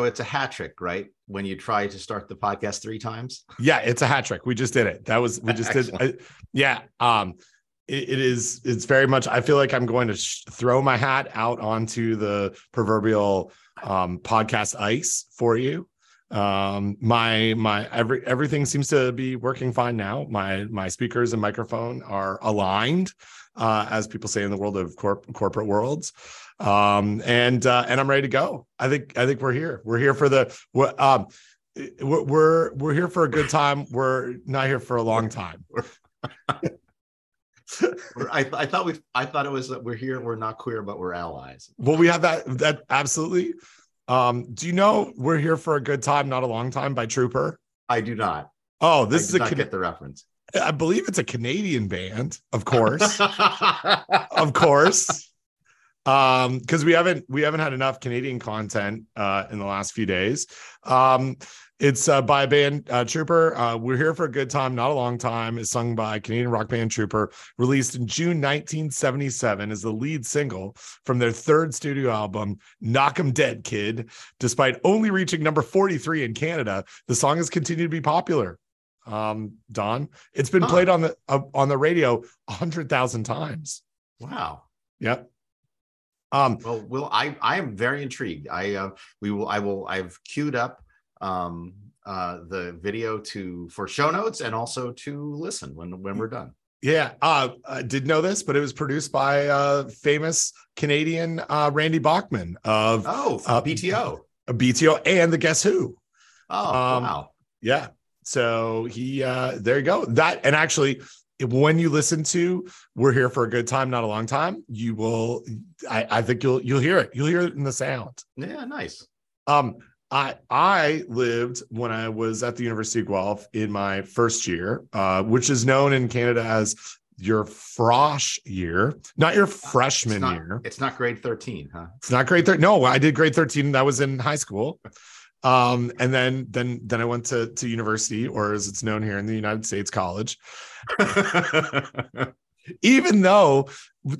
so it's a hat trick, right? When you try to start the podcast three times. Yeah, it's a hat trick. We just did it. That was we just did. I, yeah. Um, it, it is. It's very much. I feel like I'm going to sh- throw my hat out onto the proverbial um, podcast ice for you. Um, my my every everything seems to be working fine now. My my speakers and microphone are aligned, uh, as people say in the world of corp- corporate worlds um, and uh, and I'm ready to go. I think I think we're here. We're here for the um, we're we're we're here for a good time. We're not here for a long time. I, I thought we I thought it was that we're here. We're not queer, but we're allies. Well, we have that that absolutely. Um, do you know we're here for a good time, not a long time by Trooper? I do not. Oh, this is a not get the reference. I believe it's a Canadian band, of course. of course um because we haven't we haven't had enough canadian content uh in the last few days. Um it's uh, by a band uh, trooper. Uh, we're here for a good time not a long time. Is sung by canadian rock band trooper released in june 1977 as the lead single from their third studio album knock 'em dead kid. Despite only reaching number 43 in canada the song has continued to be popular. Um don it's been Huh. played on the uh, on the radio a 100000 times. Wow. yep um Well, Will, I I am very intrigued. I uh, we will I will I've queued up um uh the video to for show notes and also to listen when when we're done. Yeah, uh, I did know this, but it was produced by uh, famous Canadian uh, Randy Bachman of Oh, Uh, BTO. BTO and the Guess Who. Oh, um, wow. Yeah, so he uh, there you go. That and actually, when you listen to "We're Here for a Good Time, Not a Long Time," you will. I, I think you'll you'll hear it. You'll hear it in the sound. Yeah, nice. Um, I I lived when I was at the University of Guelph in my first year, uh, which is known in Canada as your frosh year, not your freshman it's not, year. It's not grade 13, huh? It's not grade 13. No, I did grade 13. That was in high school. Um, and then then then I went to to university, or as it's known here in the United States, college. Even though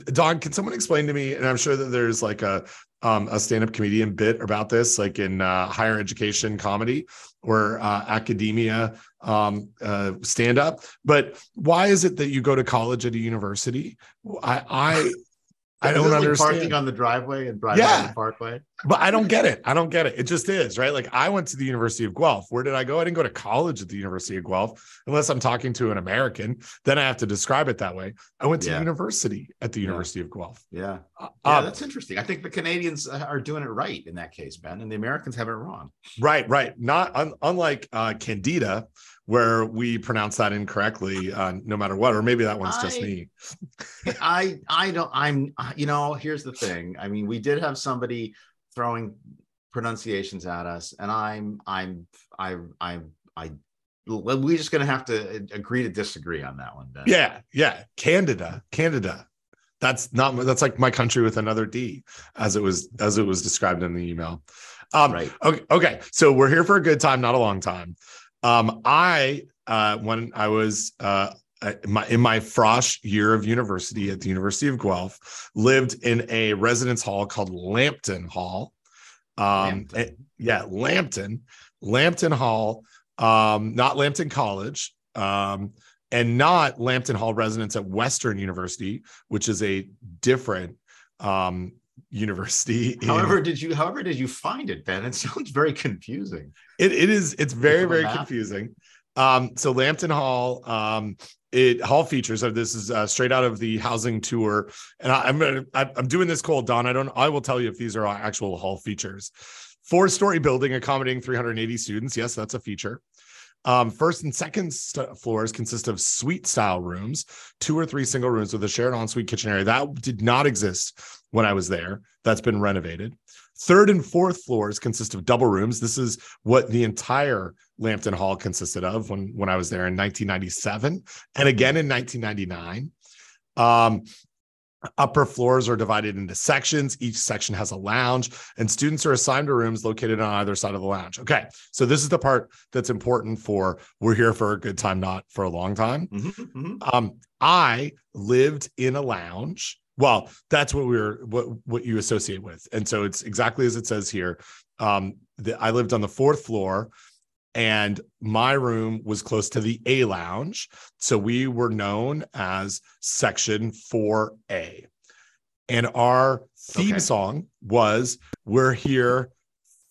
Don, can someone explain to me? And I'm sure that there's like a um, a stand-up comedian bit about this, like in uh, higher education comedy or uh, academia um, uh, stand-up. But why is it that you go to college at a university? I I I don't like understand. Parking on the driveway and driving Yeah. on the parkway. But I don't get it. I don't get it. It just is, right? Like I went to the University of Guelph. Where did I go? I didn't go to college at the University of Guelph unless I'm talking to an American. Then I have to describe it that way. I went to Yeah. university at the Yeah. University of Guelph. Yeah. Uh, Yeah, um, that's interesting. I think the Canadians uh, are doing it right in that case, Ben, and the Americans have it wrong. right, right. Not un- unlike uh, Candida, where we pronounce that incorrectly, uh, no matter what. Or maybe that one's just me. I I don't I'm you know here's the thing I mean we did have somebody throwing pronunciations at us and I'm I'm I I I we're just gonna have to agree to disagree on that one Ben. Yeah, yeah. Canada, Canada. That's not that's like my country with another D, as it was as it was described in the email. Um, right Okay, okay. So we're here for a good time, not a long time. Um, I uh, when I was uh, uh, my, in my frosh year of university at the University of Guelph, lived in a residence hall called Lambton Hall. Um, Lambton. eh, yeah, Lambton, Lambton Hall, um, not Lambton College, um, and not Lambton Hall residence at Western University, which is a different um, university. in- however did you however did you find it Ben it sounds very confusing It, it is it's very very confusing. Um, so Lambton Hall, um, it hall features. This is uh, straight out of the housing tour, and I, I'm gonna I, I'm doing this cold, Don. I don't. I will tell you if these are actual hall features. Four story building accommodating 380 students. Yes, that's a feature. Um, first and second st- floors consist of suite style rooms, two or three single rooms with a shared ensuite kitchen area. That did not exist when I was there. That's been renovated. Third and fourth floors consist of double rooms. This is what the entire Lambton Hall consisted of when, when I was there in 1997 and again in 1999. Um, upper floors are divided into sections. Each section has a lounge, and students are assigned to rooms located on either side of the lounge. Okay, so this is the part that's important for we're here for a good time, not for a long time. Mhm, mhm. Um, I lived in a lounge Well, that's what we were what what you associate with, and so it's exactly as it says here. Um, the, I lived on the fourth floor, and my room was close to the A lounge, so we were known as Section Four A, and our theme Okay. song was "We're here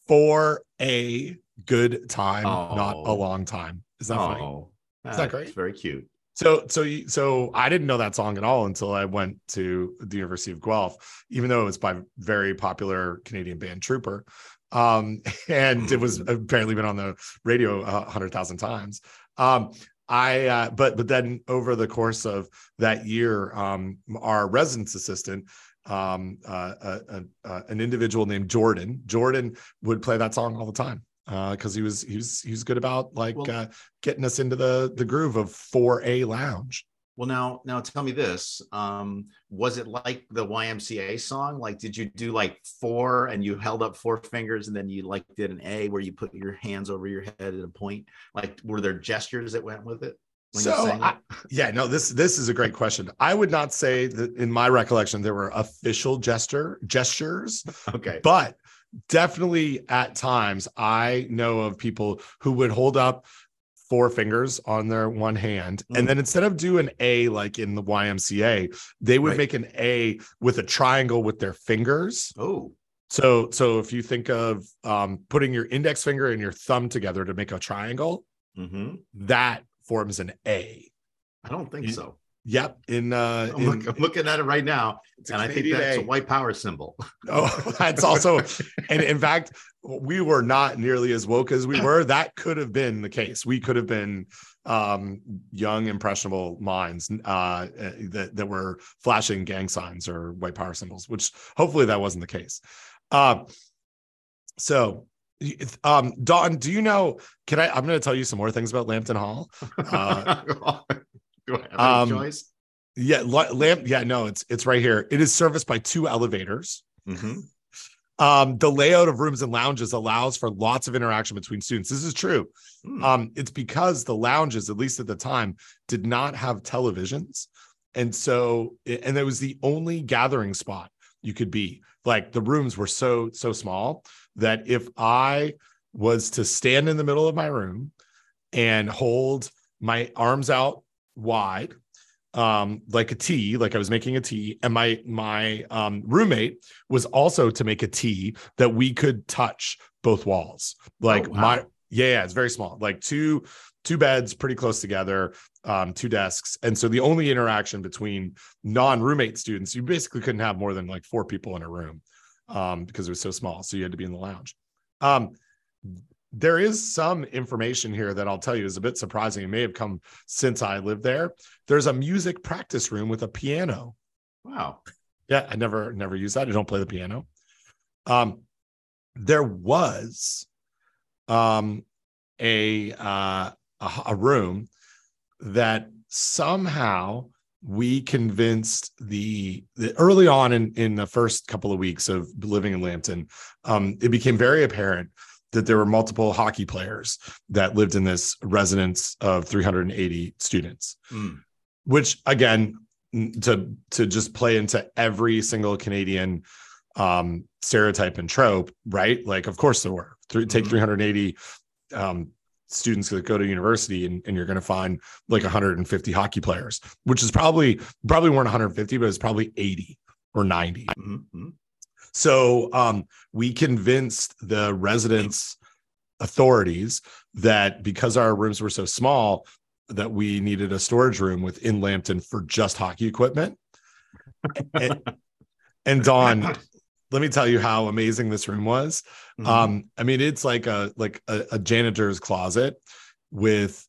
for a good time, not a Oh. long time." Is that funny? Oh, that great? very cute. So, so, you- so I didn't know that song at all until I went to the University of Guelph, even though it was by very popular Canadian band Trooper. Um, and it was apparently been on the radio a hundred thousand times. Um, I, uh, but, but then over the course of that year, um, our residence assistant, um, uh, uh, uh, uh, an individual named Jordan, Jordan would play that song all the time. Uh, cause he was, he was, he was good about like, Well- uh, getting us into the the groove of 4A lounge. Well, now, now tell me this. Um, was it like the YMCA song? Like, did you do like four and you held up four fingers and then you like did an A where you put your hands over your head at a point? Like, were there gestures that went with it? when So I, yeah, no, this this is a great question. I would not say that in my recollection there were official gesture gestures, okay. but definitely at times I know of people who would hold up four fingers on their one hand Mm. and then instead of doing a like in the YMCA they would Right. make an a with a triangle with their fingers Oh, so so if you think of um, putting your index finger and your thumb together to make a triangle mm-hmm. that forms an a I don't think You- so. Yep. In uh I'm, in, look- I'm looking at it right now, and I think that's a white power symbol. Oh, that's also and in fact, we were not nearly as woke as we were. That could have been the case. We could have been um young, impressionable minds uh that, that were flashing gang signs or white power symbols, which hopefully that wasn't the case. Um so um Don, do you know can I I'm gonna tell you some more things about Lambton Hall. Uh, Do I have any um, choice? Yeah, lamp. Yeah, no, it's it's right here. It is serviced by two elevators. Mhm. Um, the layout of rooms and lounges allows for lots of interaction between students. This is true. Hmm. Um, it's because the lounges, at least at the time, did not have televisions, and so and it was the only gathering spot you could be. Like the rooms were so so small that if I was to stand in the middle of my room and hold my arms out wide um like a T, like I was making a T, and my my um roommate was also to make a T that we could touch both walls. Like Oh, wow. my yeah, yeah, it's very small, like two two beds pretty close together, um, two desks. And so the only interaction between non-roommate students, you basically couldn't have more than like four people in a room um because it was so small. So you had to be in the lounge. Um there is some information here that I'll tell you is a bit surprising. It may have come since I lived there. There's a music practice room with a piano. Wow. Yeah, I never never used that. I don't play the piano. Um, there was um a uh a, a room that somehow we convinced the, the early on in in the first couple of weeks of living in Lambton, um, it became very apparent that there were multiple hockey players that lived in this residence of 380 students Hmm. which again to to just play into every single canadian um stereotype and trope right like of course there were Three, take Mhm. 380 um students that go to university and, and you're going to find like 150 hockey players which is probably probably weren't 150 but it's probably 80 or 90 Mhm, mhm. So um, we convinced the residents authorities that because our rooms were so small, that we needed a storage room within Lambton for just hockey equipment. and, and Don, let me tell you how amazing this room was. Mhm. Um, I mean, it's like a like a, a janitor's closet with,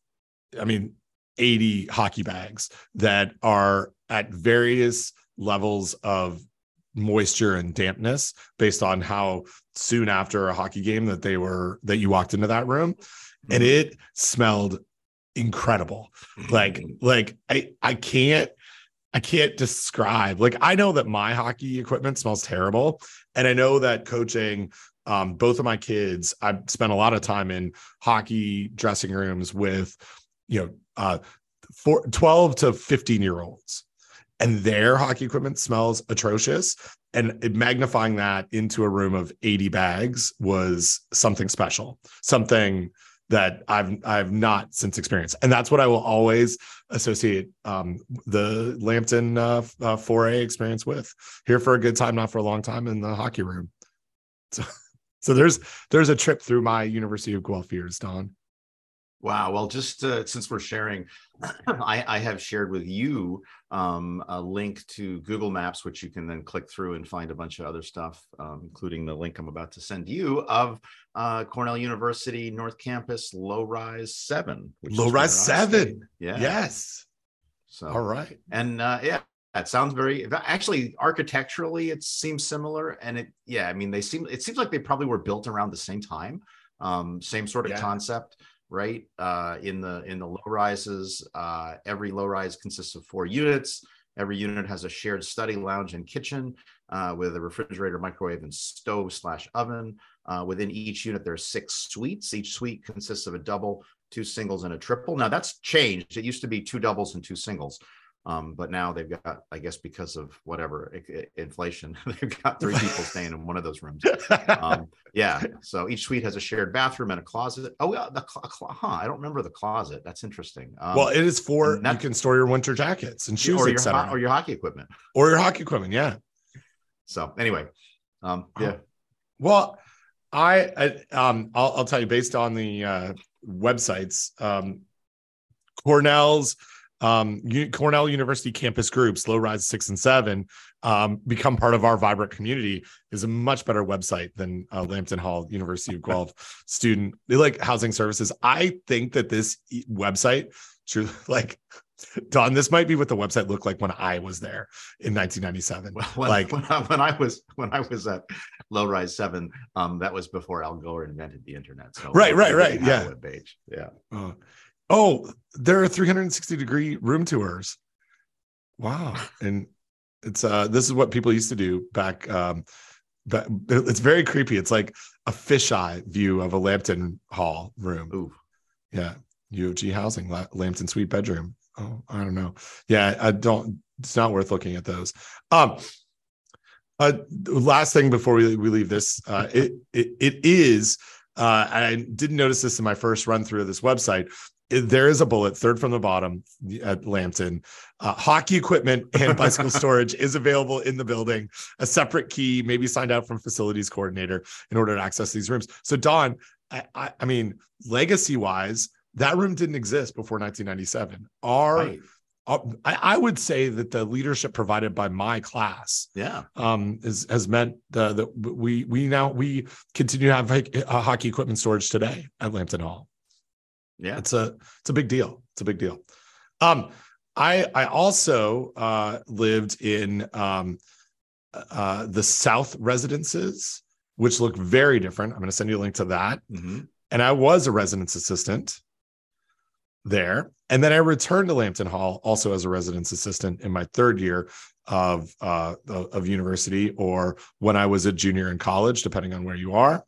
I mean, 80 hockey bags that are at various levels of moisture and dampness based on how soon after a hockey game that they were that you walked into that room. And it smelled incredible. Like like i i can't i can't describe like i know that my hockey equipment smells terrible. And i know that coaching um both of my kids i spent a lot of time in hockey dressing rooms with you know uh four, 12 to 15 year olds and their hockey equipment smells atrocious. And magnifying that into a room of 80 bags was something special, something that I've I've not since experienced, and that's what I will always associate um, the Lambton uh, uh, 4A experience with. Here for a good time, not for a long time in the hockey room. So, so there's there's a trip through my University of Guelph years, Don. Wow. Well, just uh, since we're sharing, I, I have shared with you um, a link to Google Maps, which you can then click through and find a bunch of other stuff, um, including the link I'm about to send you of uh, Cornell University North Campus Low Rise Seven. Low Rise 7. stayed. Yeah. Yes. So All right. and uh, yeah that sounds very actually architecturally it seems similar and it yeah i mean they seem it seems like they probably were built around the same time um same sort of Yeah. concept right? Uh in the in the low rises uh every low rise consists of four units. Every unit has a shared study lounge and kitchen uh, with a refrigerator microwave and stove slash oven. Uh, within each unit there are six suites. Each suite consists of a double two singles and a triple. Now that's changed. It used to be two doubles and two singles um, but now they've got, I guess, because of whatever inflation, they've got three people staying in one of those rooms. Um, yeah. So each suite has a shared bathroom and a closet. Oh, yeah. The cl- cl- huh, I don't remember the closet. That's interesting. Um, well, it is for that- you can store your winter jackets and shoes, or your, ho- or your hockey equipment. or your hockey equipment. Yeah. So anyway, um, yeah. Well, I, I um I'll, I'll tell you based on the uh, websites, um, Cornell's um, Cornell University campus groups, low rise six and seven, um, become part of our vibrant community is a much better website than uh, Lambton Hall University of Guelph student they like housing services. I think that this website, true, like Don, this might be what the website looked like when I was there in 1997. Well, when, like when, I, when I was when I was at Low Rise Seven, um, that was before Al Gore invented the internet. So Right, right, right, didn't have a yeah. page. Yeah. Oh, oh, there are 360 degree room tours. Wow. And it's uh this is what people used to do back um but it's very creepy. It's like a fisheye view of a Lambton Hall room. Ooh. Yeah. U of G housing, La- Lambton suite bedroom. Oh, I don't know. Yeah, I don't it's not worth looking at those. Um uh last thing before we, we leave this, uh it it, it is uh I didn't notice this in my first run through of this website. There is a bullet third from the bottom at Lambton. Uh, hockey equipment and bicycle storage is available in the building. A separate key, may be signed out from facilities coordinator in order to access these rooms. So, Don, I, I, I mean, legacy wise, that room didn't exist before 1997. Our, Right. uh, I, I would say that the leadership provided by my class Yeah. um, is, has meant that we we now we continue to have like, uh, hockey equipment storage today at Lambton Hall. Yeah. It's a it's a big deal. It's a big deal. Um, I I also uh, lived in um, uh, the South residences, which look very different. I'm going to send you a link to that. Mhm. And I was a residence assistant there, and then I returned to Lambton Hall also as a residence assistant in my third year of uh, of of university, or when I was a junior in college, depending on where you are.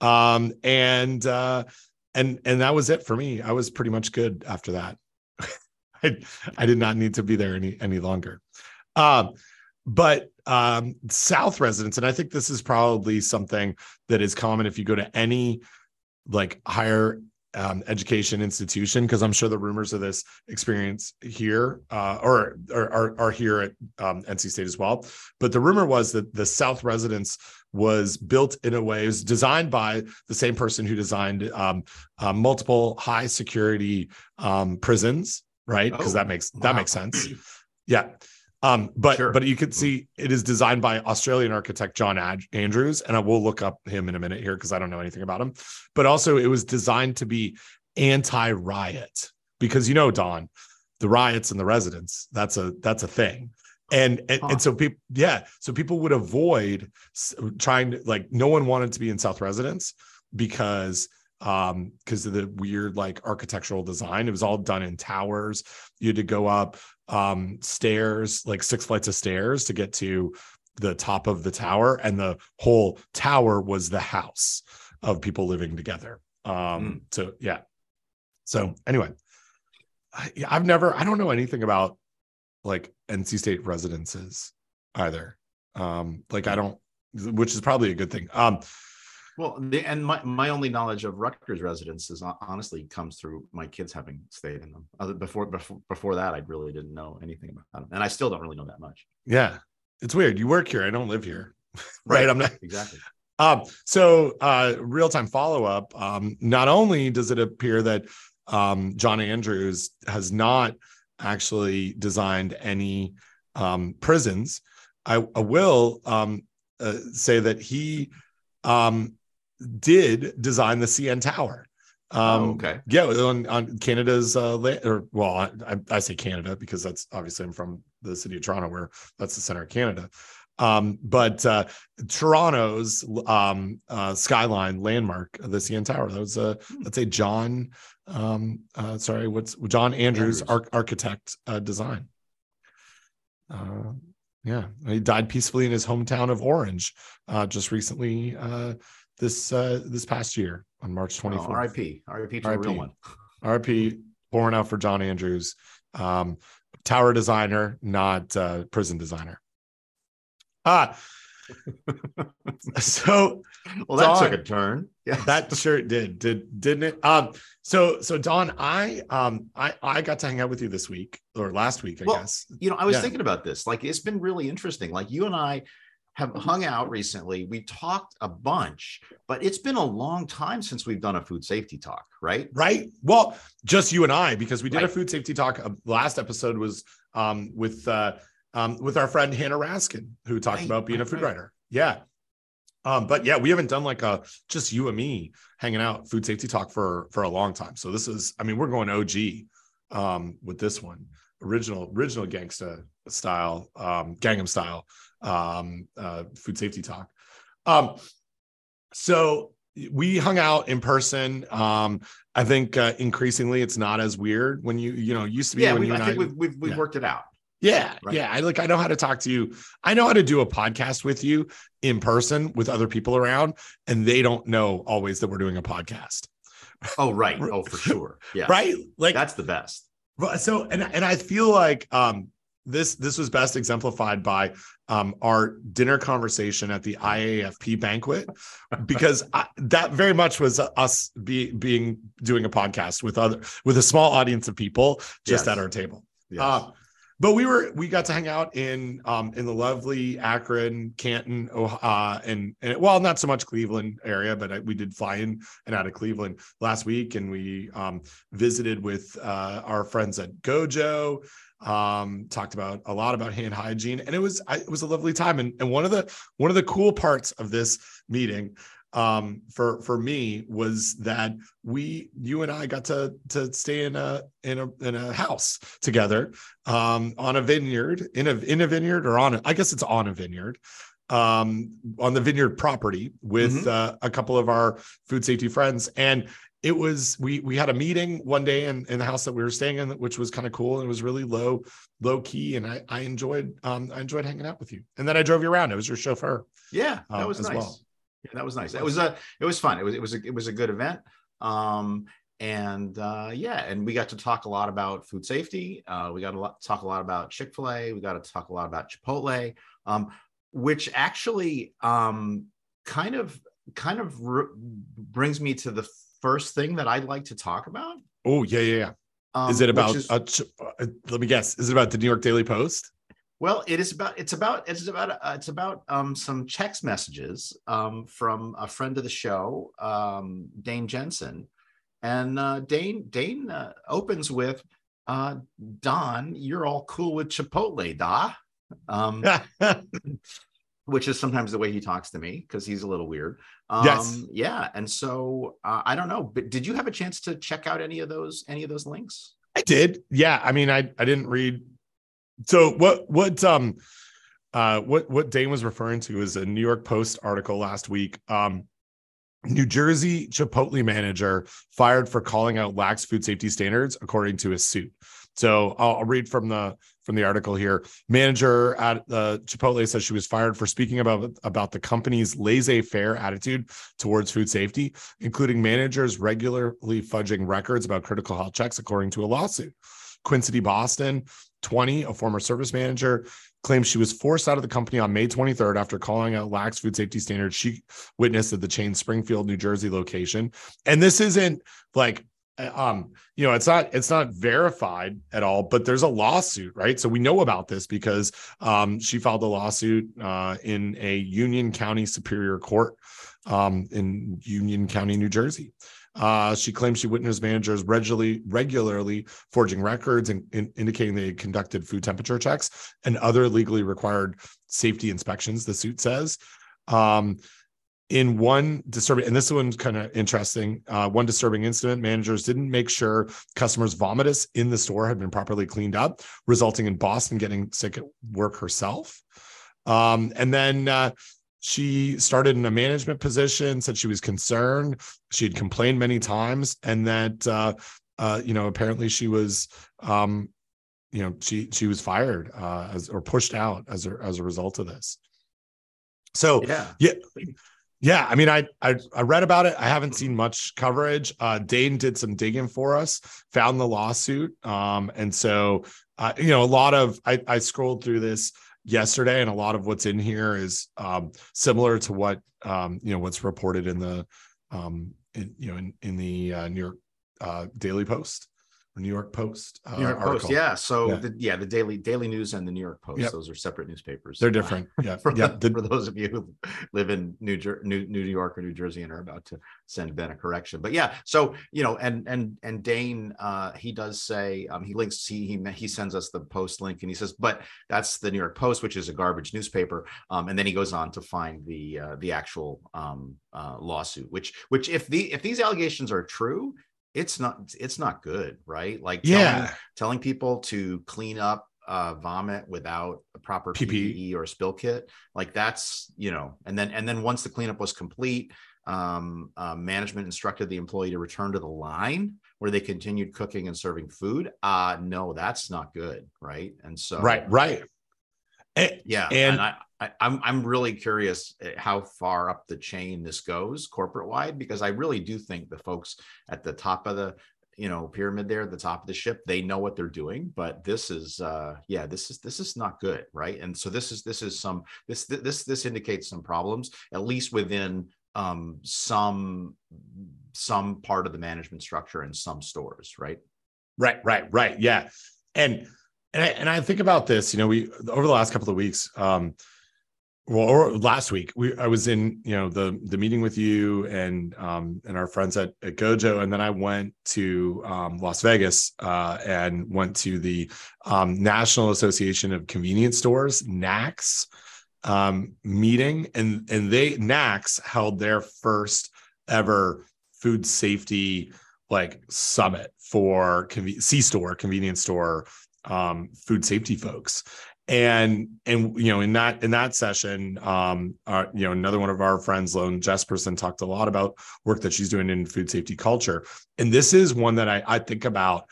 Um, and uh, and and that was it for me. I was pretty much good after that. I I did not need to be there any any longer. Um, but um, South residents, and I think this is probably something that is common if you go to any like higher um, education institution, because I'm sure the rumors of this experience here uh, or, or are, are here at um, NC State as well. But the rumor was that the South residence was built in a way, it was designed by the same person who designed um, uh, multiple high security um, prisons, right? Because Oh, that makes that wow. makes sense. Yeah. Um, but Sure. but you can see it is designed by Australian architect John Ad- Andrews, and I will look up him in a minute here because I don't know anything about him. But also, it was designed to be anti-riot because you know, Don, the riots and the residents that's a that's a thing, and and, Huh. and so people yeah, so people would avoid trying to like no one wanted to be in South Residence because um because of the weird like architectural design it was all done in towers you had to go up um stairs like six flights of stairs to get to the top of the tower. And the whole tower was the house of people living together. Um so yeah. So anyway I, i've never i don't know anything about like NC State residences either. Um, like I don't, which is probably a good thing. Um, well, the, and my, my only knowledge of Rutgers residences honestly comes through my kids having stayed in them. Other before before before that, I really didn't know anything about them, and I still don't really know that much. Yeah, it's weird. You work here, I don't live here, right? right? I'm not exactly. Um, so uh, real time follow up. Um, not only does it appear that um, John Andrews has not actually designed any um, prisons, I, I will um, uh, say that he um, did design the CN Tower. Um, oh, okay. Yeah, on, on Canada's uh, land, or well, I, I, say Canada because that's obviously I'm from the city of Toronto, where that's the center of Canada. Um, but uh, Toronto's um, uh, skyline landmark, the CN Tower, that was a hmm. let's say John, um, uh, sorry, what's John Andrews, Andrews. Ar- architect uh, design. Uh, yeah, he died peacefully in his hometown of Orange uh, just recently uh, this uh, this past year on March 24th. Oh, RIP, RIP to RIP. a real one. RIP, pouring out for John Andrews, um, tower designer, not uh, prison designer. Ah, so well, that took a turn. Yeah, that sure did. Did didn't it? Um, so so Don, I um I I got to hang out with you this week or last week, I well, guess. You know, I was yeah. thinking about this. Like, it's been really interesting. Like, you and I have hung out recently. We talked a bunch, but it's been a long time since we've done a food safety talk, right? Right. Well, just you and I, because we did right. a food safety talk. Uh, last episode was um, with uh, um, with our friend Hanna Raskin, who talked right. about being a food right. writer. Yeah. Um, but yeah, we haven't done like a just you and me hanging out food safety talk for for a long time. So this is, I mean, we're going OG um, with this one, original original gangsta style, um, Gangnam style um, uh, food safety talk. Um, so we hung out in person. Um, I think uh, increasingly it's not as weird when you you know used to be. Yeah, when you I think I, we've we've, we've yeah. worked it out. Yeah, right. yeah. I like I know how to talk to you. I know how to do a podcast with you in person with other people around, and they don't know always that we're doing a podcast. Oh, right. Oh, for sure. Yeah. right. Like that's the best. So and and I feel like um this this was best exemplified by um, our dinner conversation at the IAFP banquet because I, that very much was us be, being doing a podcast with other with a small audience of people just yes. at our table. Yes. Uh, but we were we got to hang out in um in the lovely Akron, Canton, uh, and, and well, not so much Cleveland area, but I, we did fly in and out of Cleveland last week, and we um visited with uh, our friends at Gojo um talked about a lot about hand hygiene and it was I, it was a lovely time. And, and one of the one of the cool parts of this meeting um for for me was that we you and I got to to stay in a in a in a house together um on a vineyard in a in a vineyard or on a, I guess it's on a vineyard um on the vineyard property with mm-hmm. uh, a couple of our food safety friends. And it was we we had a meeting one day in, in the house that we were staying in which was kind of cool and it was really low low key. And i i enjoyed um i enjoyed hanging out with you. And then i drove you around. It was your chauffeur yeah that um, was nice well. Yeah that was nice it was a it was fun it was it was a, it was a good event um and uh yeah and we got to talk a lot about food safety uh we got to talk a lot about chick-fil-a we got to talk a lot about chipotle um which actually um kind of kind of brings me to the first thing that I'd like to talk about. Oh yeah, yeah, yeah. Um, is it about? Is, uh, let me guess. Is it about the New York Daily Post? Well, it is about. It's about. It's about. Uh, it's about um, some text messages um, from a friend of the show, um, Dane Jensen, and uh, Dane Dane uh, opens with, uh, "Don, you're all cool with Chipotle, da." Um, which is sometimes the way he talks to me because he's a little weird. Um, yes. Yeah. And so uh, I don't know, but did you have a chance to check out any of those any of those links? I did. Yeah. I mean, I I didn't read. So what what um uh what what Dane was referring to is a New York Post article last week. Um New Jersey Chipotle manager fired for calling out lax food safety standards, according to his suit. So I'll, I'll read from the from the article here. Manager at uh, Chipotle says she was fired for speaking about about the company's laissez-faire attitude towards food safety, including managers regularly fudging records about critical health checks, according to a lawsuit. Queen City, Boston 20, a former service manager, claims she was forced out of the company on May 23rd after calling out lax food safety standards. She witnessed at the chain Springfield, New Jersey location. And this isn't like uh, um you know it's not it's not verified at all but there's a lawsuit right? So we know about this because um she filed a lawsuit uh in a union county superior court um in union county new jersey uh, she claims she witnessed managers regularly regularly forging records and in, indicating they conducted food temperature checks and other legally required safety inspections. The suit says. Um, in one disturbing, and this one's kind of interesting. Uh, one disturbing incident, managers didn't make sure customers' vomitus in the store had been properly cleaned up, resulting in Boston getting sick at work herself. Um, and then uh, she started in a management position said she was concerned. She had complained many times and that uh, uh, you know apparently she was um, you know she she was fired uh, as or pushed out as a, as a result of this. So yeah. yeah yeah i mean I, I i read about it. I haven't seen much coverage. Uh dane did some digging for us found the lawsuit um and so uh, you know a lot of i i scrolled through this yesterday, and a lot of what's in here is um, similar to what um, you know what's reported in the um, in, you know in, in the uh, New York uh, Daily Post. New York Post. Uh, New York article. Post, yeah. So yeah. The, yeah, the Daily Daily News and the New York Post. Yep. Those are separate newspapers. They're different. Yeah. for, yep. The, for those of you who live in New, Jer- New New York or New Jersey and are about to send Ben a correction, but yeah. So you know, and and and Dane, uh, he does say um, he links he he he sends us the Post link and he says, but that's the New York Post, which is a garbage newspaper. Um, and then he goes on to find the uh, the actual um, uh, lawsuit, which which if the if these allegations are true, it's not it's not good right? Like yeah. telling, telling people to clean up uh, vomit without a proper PPE. PPE or spill kit like that's you know and then and then once the cleanup was complete um, uh, management instructed the employee to return to the line where they continued cooking and serving food uh no that's not good right? And so right right. And, yeah and, and I, I, I'm, I'm really curious eh, how far up the chain this goes corporate wide because I really do think the folks at the top of the you know pyramid there at the top of the ship they know what they're doing but this is uh yeah this is this is not good right? And so this is this is some this this this indicates some problems at least within um some some part of the management structure in some stores right? Right right right yeah. And and I, and I think about this you know we over the last couple of weeks um well or last week we i was in you know the the meeting with you and um and our friends at, at gojo and then i went to um, las vegas uh and went to the um national association of convenience stores nacs um meeting and and they nacs held their first ever food safety like summit for conv- c store convenience store um, food safety folks and and you know in that in that session um our, you know another one of our friends Lone Jespersen talked a lot about work that she's doing in food safety culture. And this is one that i i think about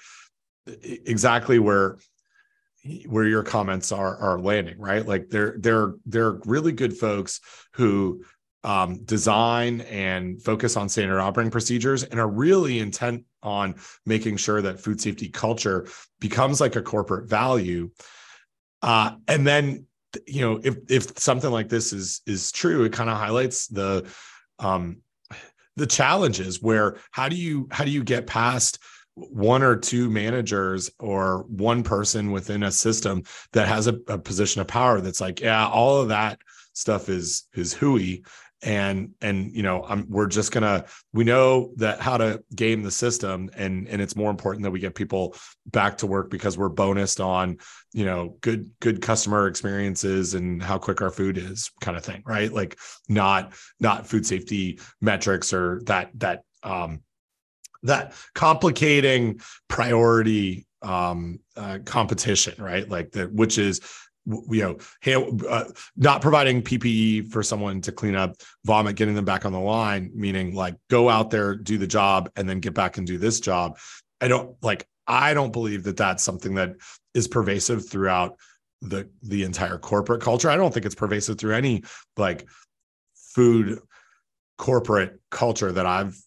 exactly where where your comments are are landing right? Like they're they're they're really good folks who um, design and focus on standard operating procedures and are really intent on making sure that food safety culture becomes like a corporate value uh, and then you know if if something like this is is true, it kind of highlights the um the challenges where how do you how do you get past one or two managers or one person within a system that has a, a position of power that's like yeah all of that stuff is is hooey and and you know I'm, we're just gonna we know that how to game the system and and it's more important that we get people back to work because we're bonused on you know good good customer experiences and how quick our food is kind of thing right? Like not not food safety metrics or that that um that complicating priority um uh, competition right? Like that which is you know, hand, uh, not providing PPE for someone to clean up vomit, getting them back on the line, meaning like go out there, do the job, and then get back and do this job. I don't like. I don't believe that that's something that is pervasive throughout the the entire corporate culture. I don't think it's pervasive through any like food corporate culture that I've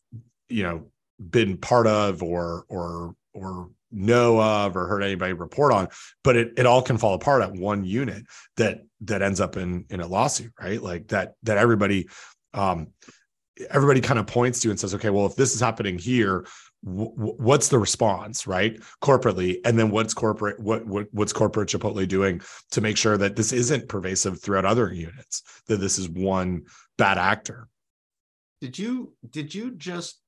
you know been part of or or or know of or heard anybody report on, but it, it all can fall apart at one unit that that ends up in in a lawsuit, right? Like that that everybody um everybody kind of points to and says, okay, well, if this is happening here, what's the response, right? Corporately, and then what's corporate what, what what's corporate Chipotle doing to make sure that this isn't pervasive throughout other units, that this is one bad actor. Did you did you just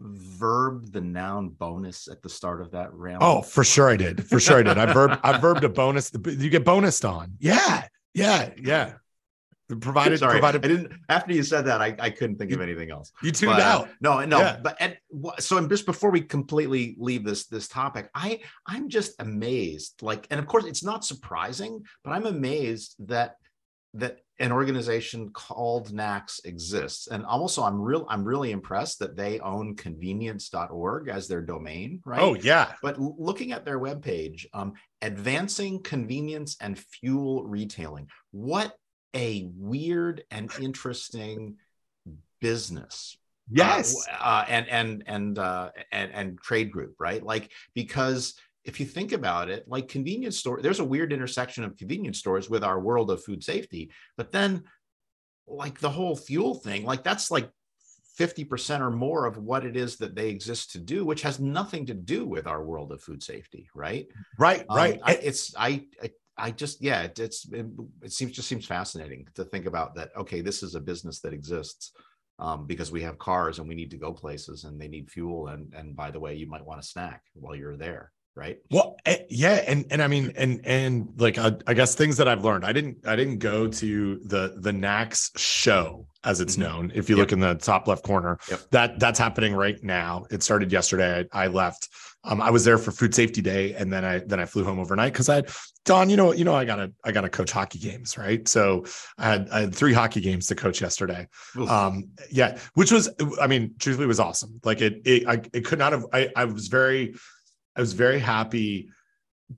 verb the noun bonus at the start of that round? Oh, for sure I did. For sure I did. I verb I verbed a bonus. You get bonused on. Yeah. Yeah. Yeah. Provided Sorry, provided I didn't after you said that, I, I couldn't think of anything else. you tuned But, uh, out. No, no, Yeah. but and, so I'm just before we completely leave this this topic, I I'm just amazed. Like, and of course, it's not surprising, but I'm amazed that that an organization called NACS exists. And also, I'm real I'm really impressed that they own convenience.org as their domain, right? Oh yeah. But looking at their webpage, um, advancing convenience and fuel retailing. What a weird and interesting business. Yes. Uh, uh, and and and uh, and and trade group, right? Like because if you think about it, like convenience store, there's a weird intersection of convenience stores with our world of food safety. But then, like the whole fuel thing, like that's like 50% or more of what it is that they exist to do, which has nothing to do with our world of food safety, right? right. Um, right. I, it's I, I I just yeah, it, it's it, it seems just seems fascinating to think about that. Okay, this is a business that exists um, because we have cars and we need to go places and they need fuel and and by the way, you might want a snack while you're there, right? Well, eh, yeah, and and I mean, and and like I, I guess things that I've learned. I didn't I didn't go to the the NACS show as it's Mhm. known. If you Yep. look in the top left corner, Yep. that that's happening right now. It started yesterday. I, I left. Um, I was there for Food Safety Day, and then I then I flew home overnight because I had Don. You know, you know, I gotta I gotta coach hockey games, right? So I had I had three hockey games to coach yesterday. Oof. Um, yeah, which was I mean, truthfully, was awesome. Like it it I it could not have. I I was very I was very happy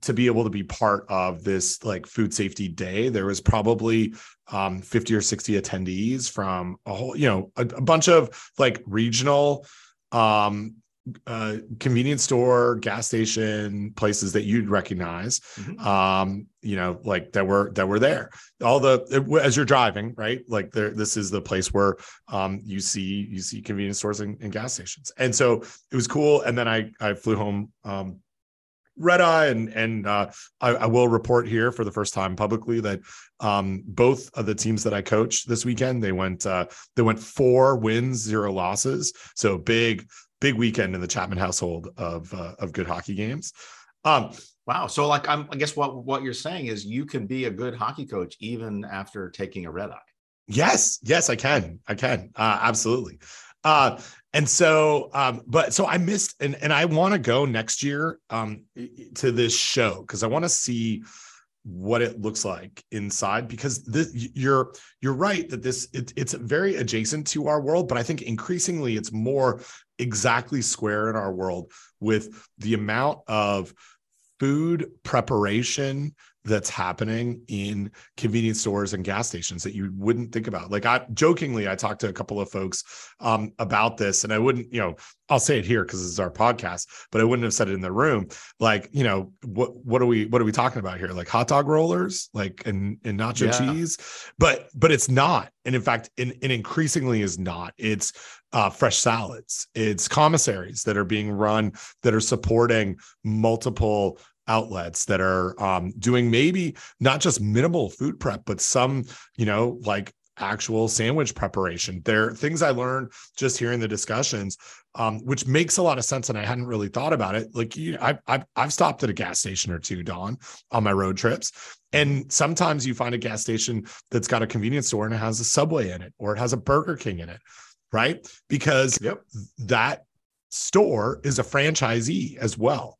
to be able to be part of this like food safety day. There was probably um 50 or 60 attendees from a whole, you know, a, a bunch of like regional um uh convenience store, gas station places that you'd recognize. Mhm. Um, you know, like that were that were there. All the as you're driving, right? Like there, this is the place where um you see you see convenience stores and, and gas stations. And so it was cool. And then I I flew home um red eye and and uh, I, I will report here for the first time publicly that um, both of the teams that I coached this weekend they went uh, they went four wins zero losses so big big weekend in the Chapman household of uh, of good hockey games. Um, Wow. So like I'm I guess what what you're saying is you can be a good hockey coach even after taking a red eye. Yes, yes, I can. I can. Uh, absolutely. Uh, and so, um, but so I missed, and and I want to go next year um, to this show because I want to see what it looks like inside because this, you're you're right that this it, it's very adjacent to our world but i think increasingly it's more exactly square in our world with the amount of food preparation that's happening in convenience stores and gas stations that you wouldn't think about. Like I jokingly, I talked to a couple of folks um, about this, and I wouldn't, you know, I'll say it here because this is our podcast, but I wouldn't have said it in the room. Like, you know, what what are we what are we talking about here? Like hot dog rollers, like and, and nacho Yeah. cheese, but but it's not. And in fact, in, it increasingly is not. It's uh, fresh salads. It's commissaries that are being run that are supporting multiple outlets that are um, doing maybe not just minimal food prep, but some, you know, like actual sandwich preparation. There are things I learned just hearing the discussions, um, which makes a lot of sense. And I hadn't really thought about it. Like you, I've, I've, I've stopped at a gas station or two, Don, on my road trips. And sometimes you find a gas station that's got a convenience store and it has a Subway in it or it has a Burger King in it, right? Because Yep. that store is a franchisee as well.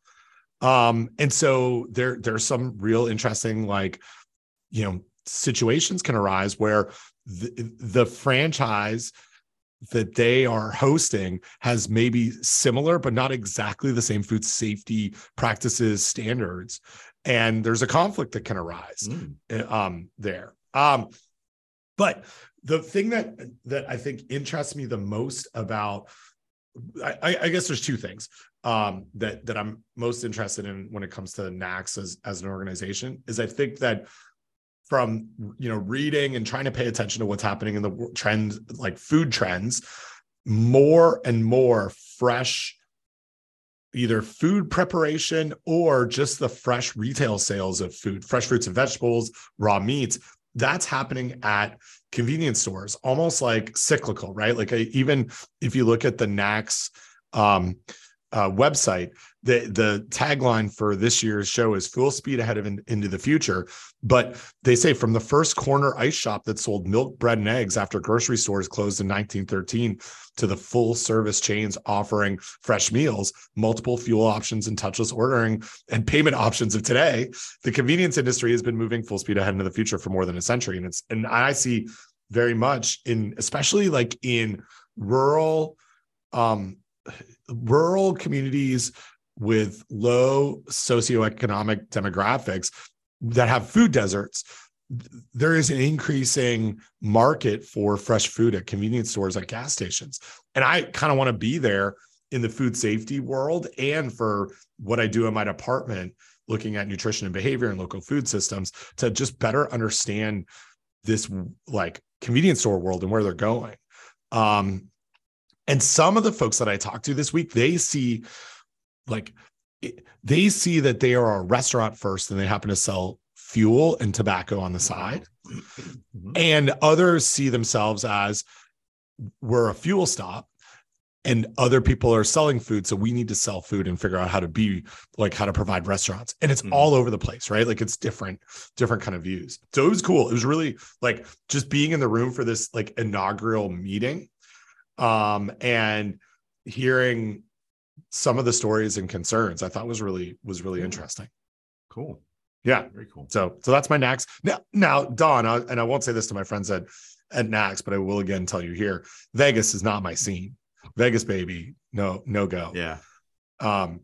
Um, and so there there's some real interesting like you know situations can arise where the, the franchise that they are hosting has maybe similar but not exactly the same food safety practices standards and there's a conflict that can arise Mm. um there um but the thing that that i think interests me the most about I, I guess there's two things um, that that I'm most interested in when it comes to NACS as as an organization is I think that from you know reading and trying to pay attention to what's happening in the trends like food trends more and more fresh either food preparation or just the fresh retail sales of food fresh fruits and vegetables raw meats that's happening at convenience stores almost like cyclical right? Like even if you look at the NACS um, uh, website, the the tagline for this year's show is "Full speed ahead of in, into the future." But they say from the first corner ice shop that sold milk, bread, and eggs after grocery stores closed in 1913 to the full service chains offering fresh meals, multiple fuel options, and touchless ordering and payment options of today, the convenience industry has been moving full speed ahead into the future for more than a century. And it's and I see very much in especially like in rural um rural communities with low socioeconomic demographics that have food deserts there is an increasing market for fresh food at convenience stores at gas stations. And i kind of want to be there in the food safety world and for what i do in my department looking at nutrition and behavior and local food systems to just better understand this like convenience store world and where they're going. Um, and some of the folks that I talked to this week, they see like they see that they are a restaurant first and they happen to sell fuel and tobacco on the side. Mm-hmm. And others see themselves as we're a fuel stop and other people are selling food so we need to sell food and figure out how to be like how to provide restaurants and it's mm-hmm. all over the place right like it's different different kind of views so it was cool it was really like just being in the room for this like inaugural meeting um, and hearing some of the stories and concerns I thought was really was really interesting. Cool. Yeah, very cool. So so that's my NACS. Now now Don, I, and I won't say this to my friends at at NACS, but I will again tell you here: Vegas is not my scene. Vegas, baby, no no go. Yeah. Um.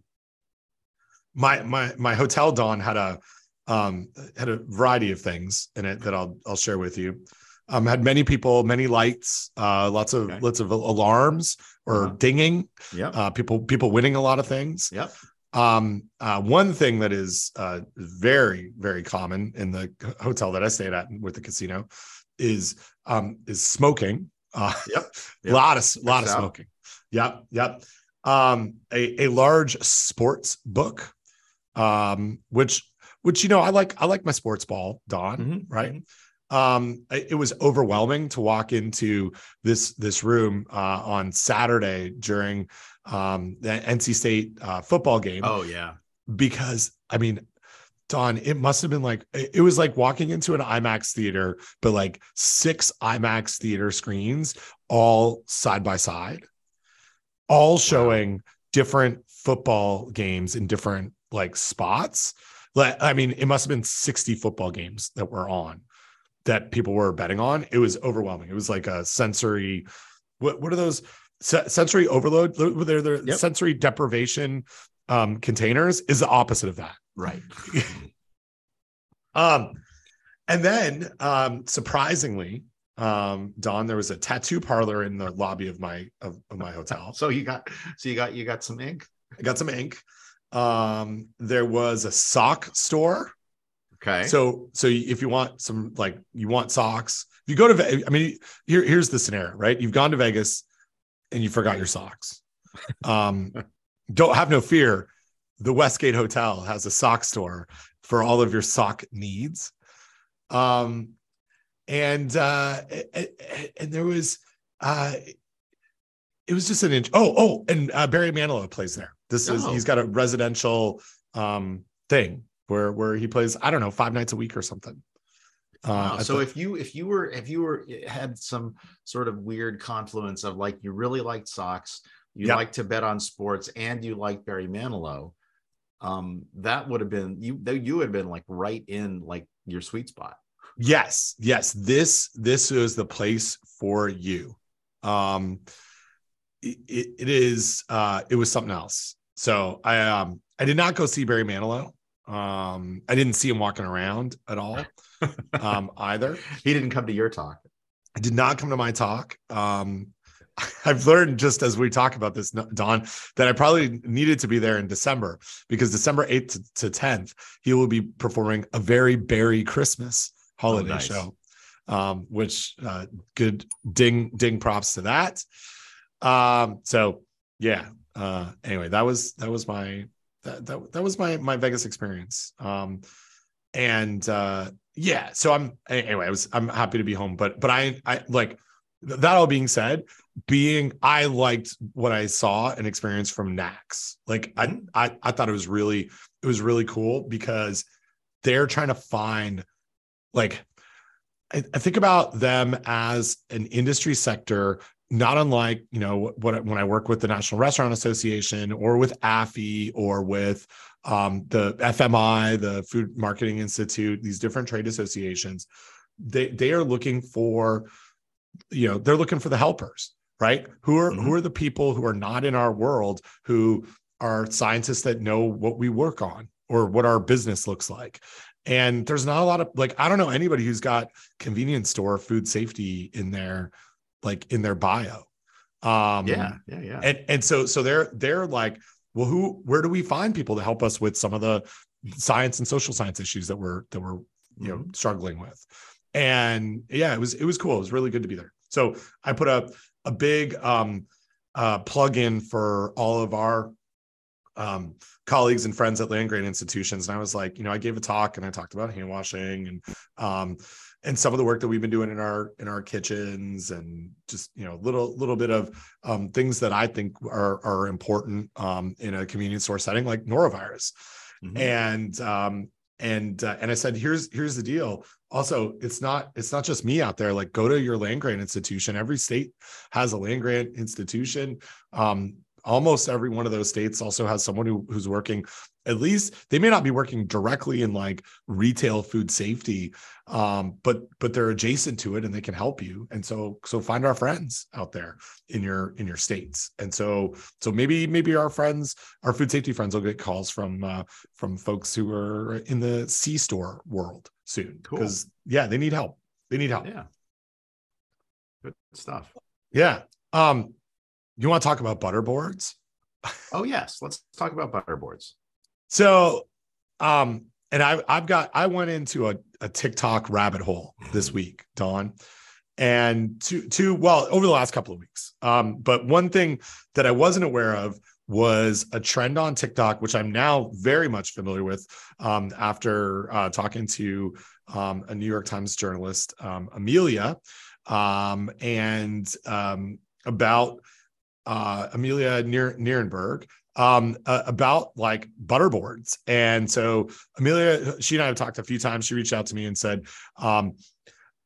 My my my hotel Don had a um had a variety of things in it that I'll I'll share with you um, had many people, many lights, uh, lots of okay. lots of alarms or uh-huh. dinging. Yeah, uh, people people winning a lot of things. Yep. Um, uh, one thing that is uh, very very common in the hotel that I stayed at with the casino is um, is smoking. Uh, yep. yep. A lot of lot of smoking. Yep. Yep. Um, a a large sports book, um, which which you know I like I like my sports ball, Don. Mm-hmm. Right. Mm-hmm um, it was overwhelming to walk into this this room uh, on Saturday during um, the NC State uh, football game. Oh yeah, because I mean, Don, it must have been like it was like walking into an IMAX theater, but like six IMAX theater screens all side by side, all showing wow. different football games in different like spots. Like, I mean, it must have been 60 football games that were on that people were betting on, it was overwhelming. It was like a sensory. What what are those sensory overload? They're, they're yep. sensory deprivation um, containers is the opposite of that. Right. um, and then um, surprisingly, um, Don, there was a tattoo parlor in the lobby of my of, of my hotel. So you got so you got you got some ink. I got some ink. Um, there was a sock store Okay. So so if you want some like you want socks, if you go to I mean here here's the scenario, right? You've gone to Vegas and you forgot your socks. Um don't have no fear. The Westgate Hotel has a sock store for all of your sock needs. Um and uh and there was uh it was just an inch. Oh, oh, and uh, Barry Manilow plays there. This is oh. he's got a residential um thing where where he plays I don't know five nights a week or something. Uh, so if you if you were if you were had some sort of weird confluence of like you really liked socks, you yep. like to bet on sports, and you like Barry Manilow, um, that would have been you you would have been like right in like your sweet spot. Yes, yes. This this is the place for you. Um, it, it is uh, it was something else. So I um I did not go see Barry Manilow. Um, I didn't see him walking around at all um, either. He didn't come to your talk. I did not come to my talk. Um, I've learned just as we talk about this, Don, that I probably needed to be there in December because December 8th to, 10th, he will be performing a very Barry Christmas holiday oh, nice. show. Um, which uh, good ding ding props to that. Um, so yeah. Uh, anyway, that was that was my that that, that was my my Vegas experience. Um, and uh, yeah, so I'm anyway. I was I'm happy to be home, but but I I like that all being said, being I liked what I saw and experienced from NACS. Like I. I I thought it was really it was really cool because they're trying to find like I, I think about them as an industry sector not unlike you know what when I work with the National Restaurant Association or with AFI or with um, the FMI, the Food Marketing Institute, these different trade associations, they they are looking for you know they're looking for the helpers right who are mm-hmm. who are the people who are not in our world who are scientists that know what we work on or what our business looks like and there's not a lot of like i don't know anybody who's got convenience store food safety in their like in their bio um yeah yeah yeah and and so so they're they're like well who where do we find people to help us with some of the science and social science issues that we're that we're you know mm-hmm. struggling with and yeah, it was it was cool. It was really good to be there. So I put a a big um, uh, plug in for all of our um, colleagues and friends at land grant institutions, and I was like, you know, I gave a talk and I talked about hand washing and um, and some of the work that we've been doing in our in our kitchens and just you know little little bit of um, things that I think are are important um, in a convenience store setting like norovirus. Mm-hmm. And um, and uh, and I said, here's here's the deal. Also, it's not it's not just me out there. Like, go to your land grant institution. Every state has a land grant institution. Um, almost every one of those states also has someone who, who's working at least they may not be working directly in like retail food safety um, but but they're adjacent to it and they can help you. And so so find our friends out there in your in your states. And so so maybe maybe our friends our food safety friends will get calls from uh, from folks who are in the c store world soon. Because cool. yeah they need help. They need help. Yeah. Good stuff. Yeah. Um you want to talk about butterboards? Oh yes, let's talk about butter boards. So, um, and I I've got I went into a, a TikTok rabbit hole this week, Don, and to to well over the last couple of weeks. Um, but one thing that I wasn't aware of was a trend on TikTok, which I'm now very much familiar with um, after uh, talking to um, a New York Times journalist, um, Amelia, um, and um, about uh, Amelia Nierenberg um, uh, about like butterboards. And so Amelia, she and I have talked a few times. She reached out to me and said, um,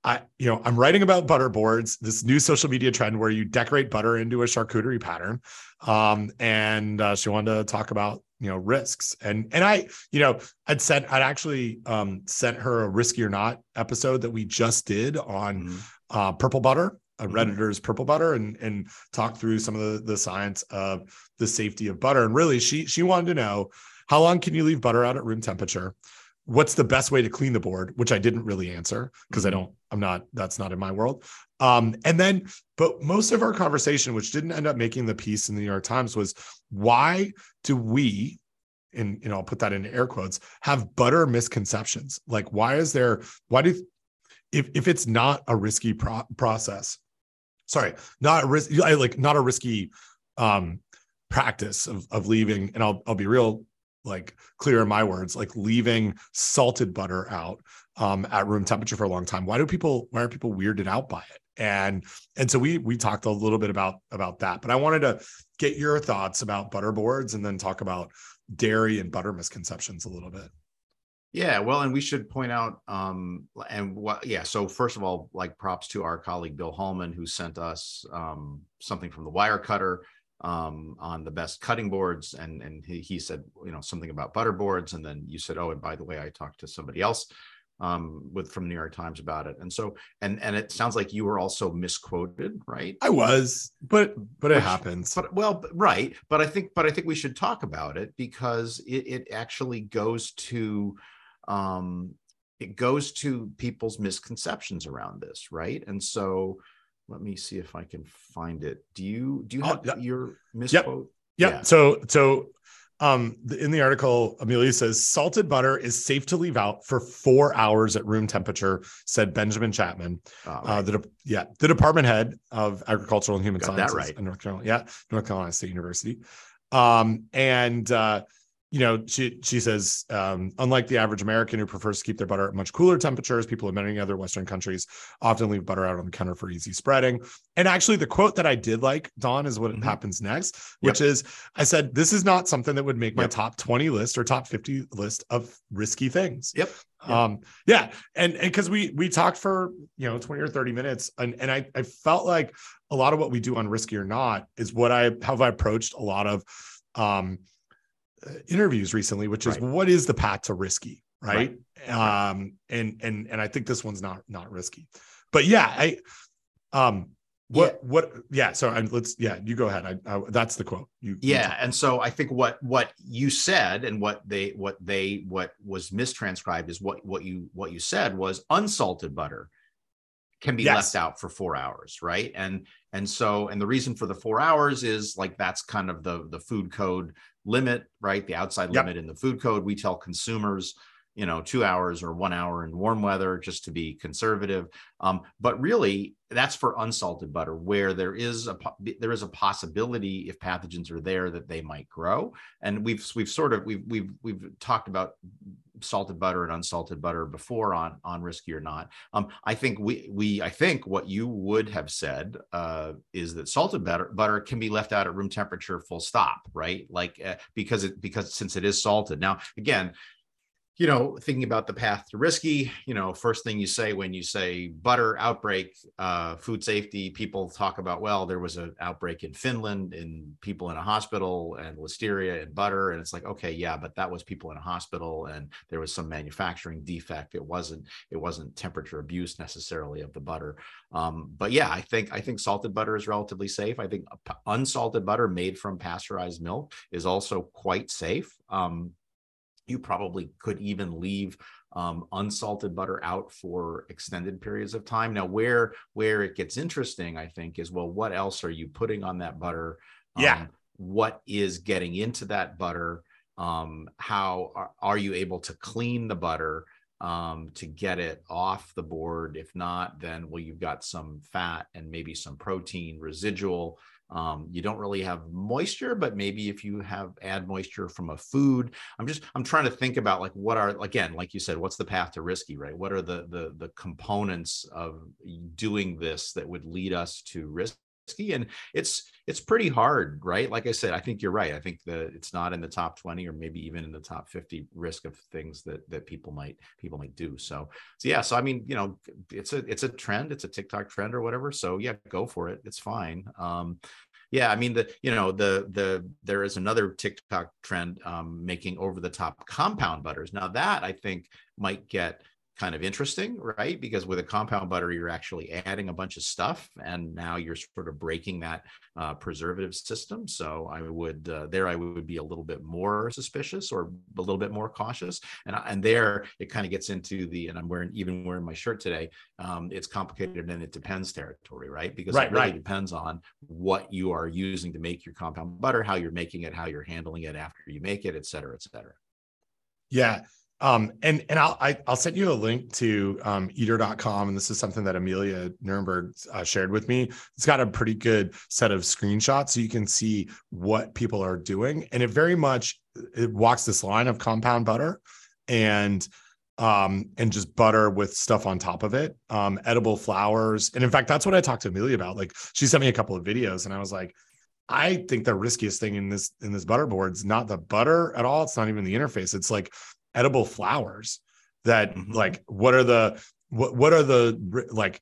I, you know, I'm writing about butterboards, this new social media trend where you decorate butter into a charcuterie pattern. Um, and uh, she wanted to talk about, you know, risks. And and I, you know, I'd sent, I'd actually um, sent her a risky or not episode that we just did on mm-hmm. uh, purple butter a mm-hmm. Redditor's purple butter and and talk through some of the, the science of the safety of butter. And really, she she wanted to know how long can you leave butter out at room temperature? What's the best way to clean the board? Which I didn't really answer because I mm-hmm. don't, I'm not, that's not in my world. Um, and then, but most of our conversation, which didn't end up making the piece in the New York Times, was why do we, and you know, I'll put that in air quotes, have butter misconceptions? Like, why is there, why do if if it's not a risky pro- process sorry, not a risk, like not a risky um, practice of of leaving. And I'll I'll be real like clear in my words, like leaving salted butter out um, at room temperature for a long time. Why do people? Why are people weirded out by it? And and so we we talked a little bit about about that. But I wanted to get your thoughts about butter boards and then talk about dairy and butter misconceptions a little bit. Yeah, well, and we should point out, um, and what, yeah. So first of all, like props to our colleague Bill Hallman, who sent us um, something from the Wirecutter um, on the best cutting boards, and and he, he said, you know, something about butter boards, and then you said, oh, and by the way, I talked to somebody else um, with from the New York Times about it, and so and and it sounds like you were also misquoted, right? I was, but but it Which, happens. But well, right, but I think but I think we should talk about it because it, it actually goes to um, it goes to people's misconceptions around this, right? And so, let me see if I can find it. Do you do you Oh, have yeah. your misquote? Yep. Yeah. So so um in the article, Amelia says salted butter is safe to leave out for four hours at room temperature, said Benjamin Chapman. Uh, Uh, the de- yeah, the department head of agricultural and human Got sciences right. in North Carolina. Yeah, North Carolina State University. Um, and uh, you know, she she says, um, unlike the average American who prefers to keep their butter at much cooler temperatures, people in many other Western countries often leave butter out on the counter for easy spreading. And actually, the quote that I did like, Don, is what Mhm. happens next, which is I said, This is not something that would make my Yep. top 20 list or top 50 list of risky things. Yep. Yep. Um, yeah. And and because we we talked for you know 20 or 30 minutes, and, and I, I felt like a lot of what we do on risky or not is what I have I approached a lot of um interviews recently, which is Right. what is the path to risky, right? Right. Um, and and and I think this one's not not risky, but yeah, I um what what yeah. So and let's yeah, you go ahead. I, I that's the quote. You you yeah talk. and so i think what what you said and what they what they what was mistranscribed is what what you what you said was unsalted butter can be Yes. left out for four hours right and and so and the reason for the four hours is like that's kind of the the food code limit right? The outside Yep. limit in the food code. We tell consumers you know two hours or one hour in warm weather just to be conservative. Um, but really that's for unsalted butter where there is a there is a possibility if pathogens are there that they might grow. And we've we've sort of we've we've we've talked about salted butter and unsalted butter before on on risky or not. Um, i think we we i think what you would have said uh, is that salted butter butter can be left out at room temperature full stop right? Like uh, because it because since it is salted. Now again you know, thinking about the path to risky, you know, first thing you say when you say butter outbreak, uh, food safety, people talk about, well, there was an outbreak in Finland in people in a hospital and listeria and butter. And it's like, okay, yeah, but that was people in a hospital and there was some manufacturing defect. It wasn't, it wasn't temperature abuse necessarily of the butter. Um, but yeah, I think, I think salted butter is relatively safe. I think unsalted butter made from pasteurized milk is also quite safe. Um, you probably could even leave um, unsalted butter out for extended periods of time. Now, where where it gets interesting, I think, is well, what else are you putting on that butter? Yeah. Um, what is getting into that butter? Um, how are, are you able to clean the butter um, to get it off the board? If not, then well, you've got some fat and maybe some protein residual um, you don't really have moisture but maybe if you have add moisture from a food i'm just i'm trying to think about like what are again like you said what's the path to risky right? What are the the the components of doing this that would lead us to and it's it's pretty hard right? Like i said i think you're right. I think that it's not in the top 20 or maybe even in the top 50 risk of things that that people might people might do. So so yeah so i mean you know it's a it's a trend it's a tiktok trend or whatever. So yeah go for it. It's fine. Um yeah i mean the you know the the there is another tiktok trend um making over the top compound butters. Now that i think might get kind of interesting right? Because with a compound butter you're actually adding a bunch of stuff and now you're sort of breaking that uh, preservative system. So i would uh, there i would be a little bit more suspicious or a little bit more cautious. And and there it kind of gets into the and i'm wearing even wearing my shirt today um, it's complicated and it depends territory right? Because Right, it really right. depends on what you are using to make your compound butter how you're making it how you're handling it after you make it et cetera et cetera. Yeah. Um, and and I'll I, I'll send you a link to um, eater.com. And this is something that Amelia Nierenberg uh, shared with me. It's got a pretty good set of screenshots so you can see what people are doing. And it very much it walks this line of compound butter and um and just butter with stuff on top of it um edible flowers. and in fact that's what i talked to amelia about like she sent me a couple of videos and i was like i think the riskiest thing in this in this butter board is not the butter at all it's not even the interface it's like edible flowers that Mhm. like what are the what what are the like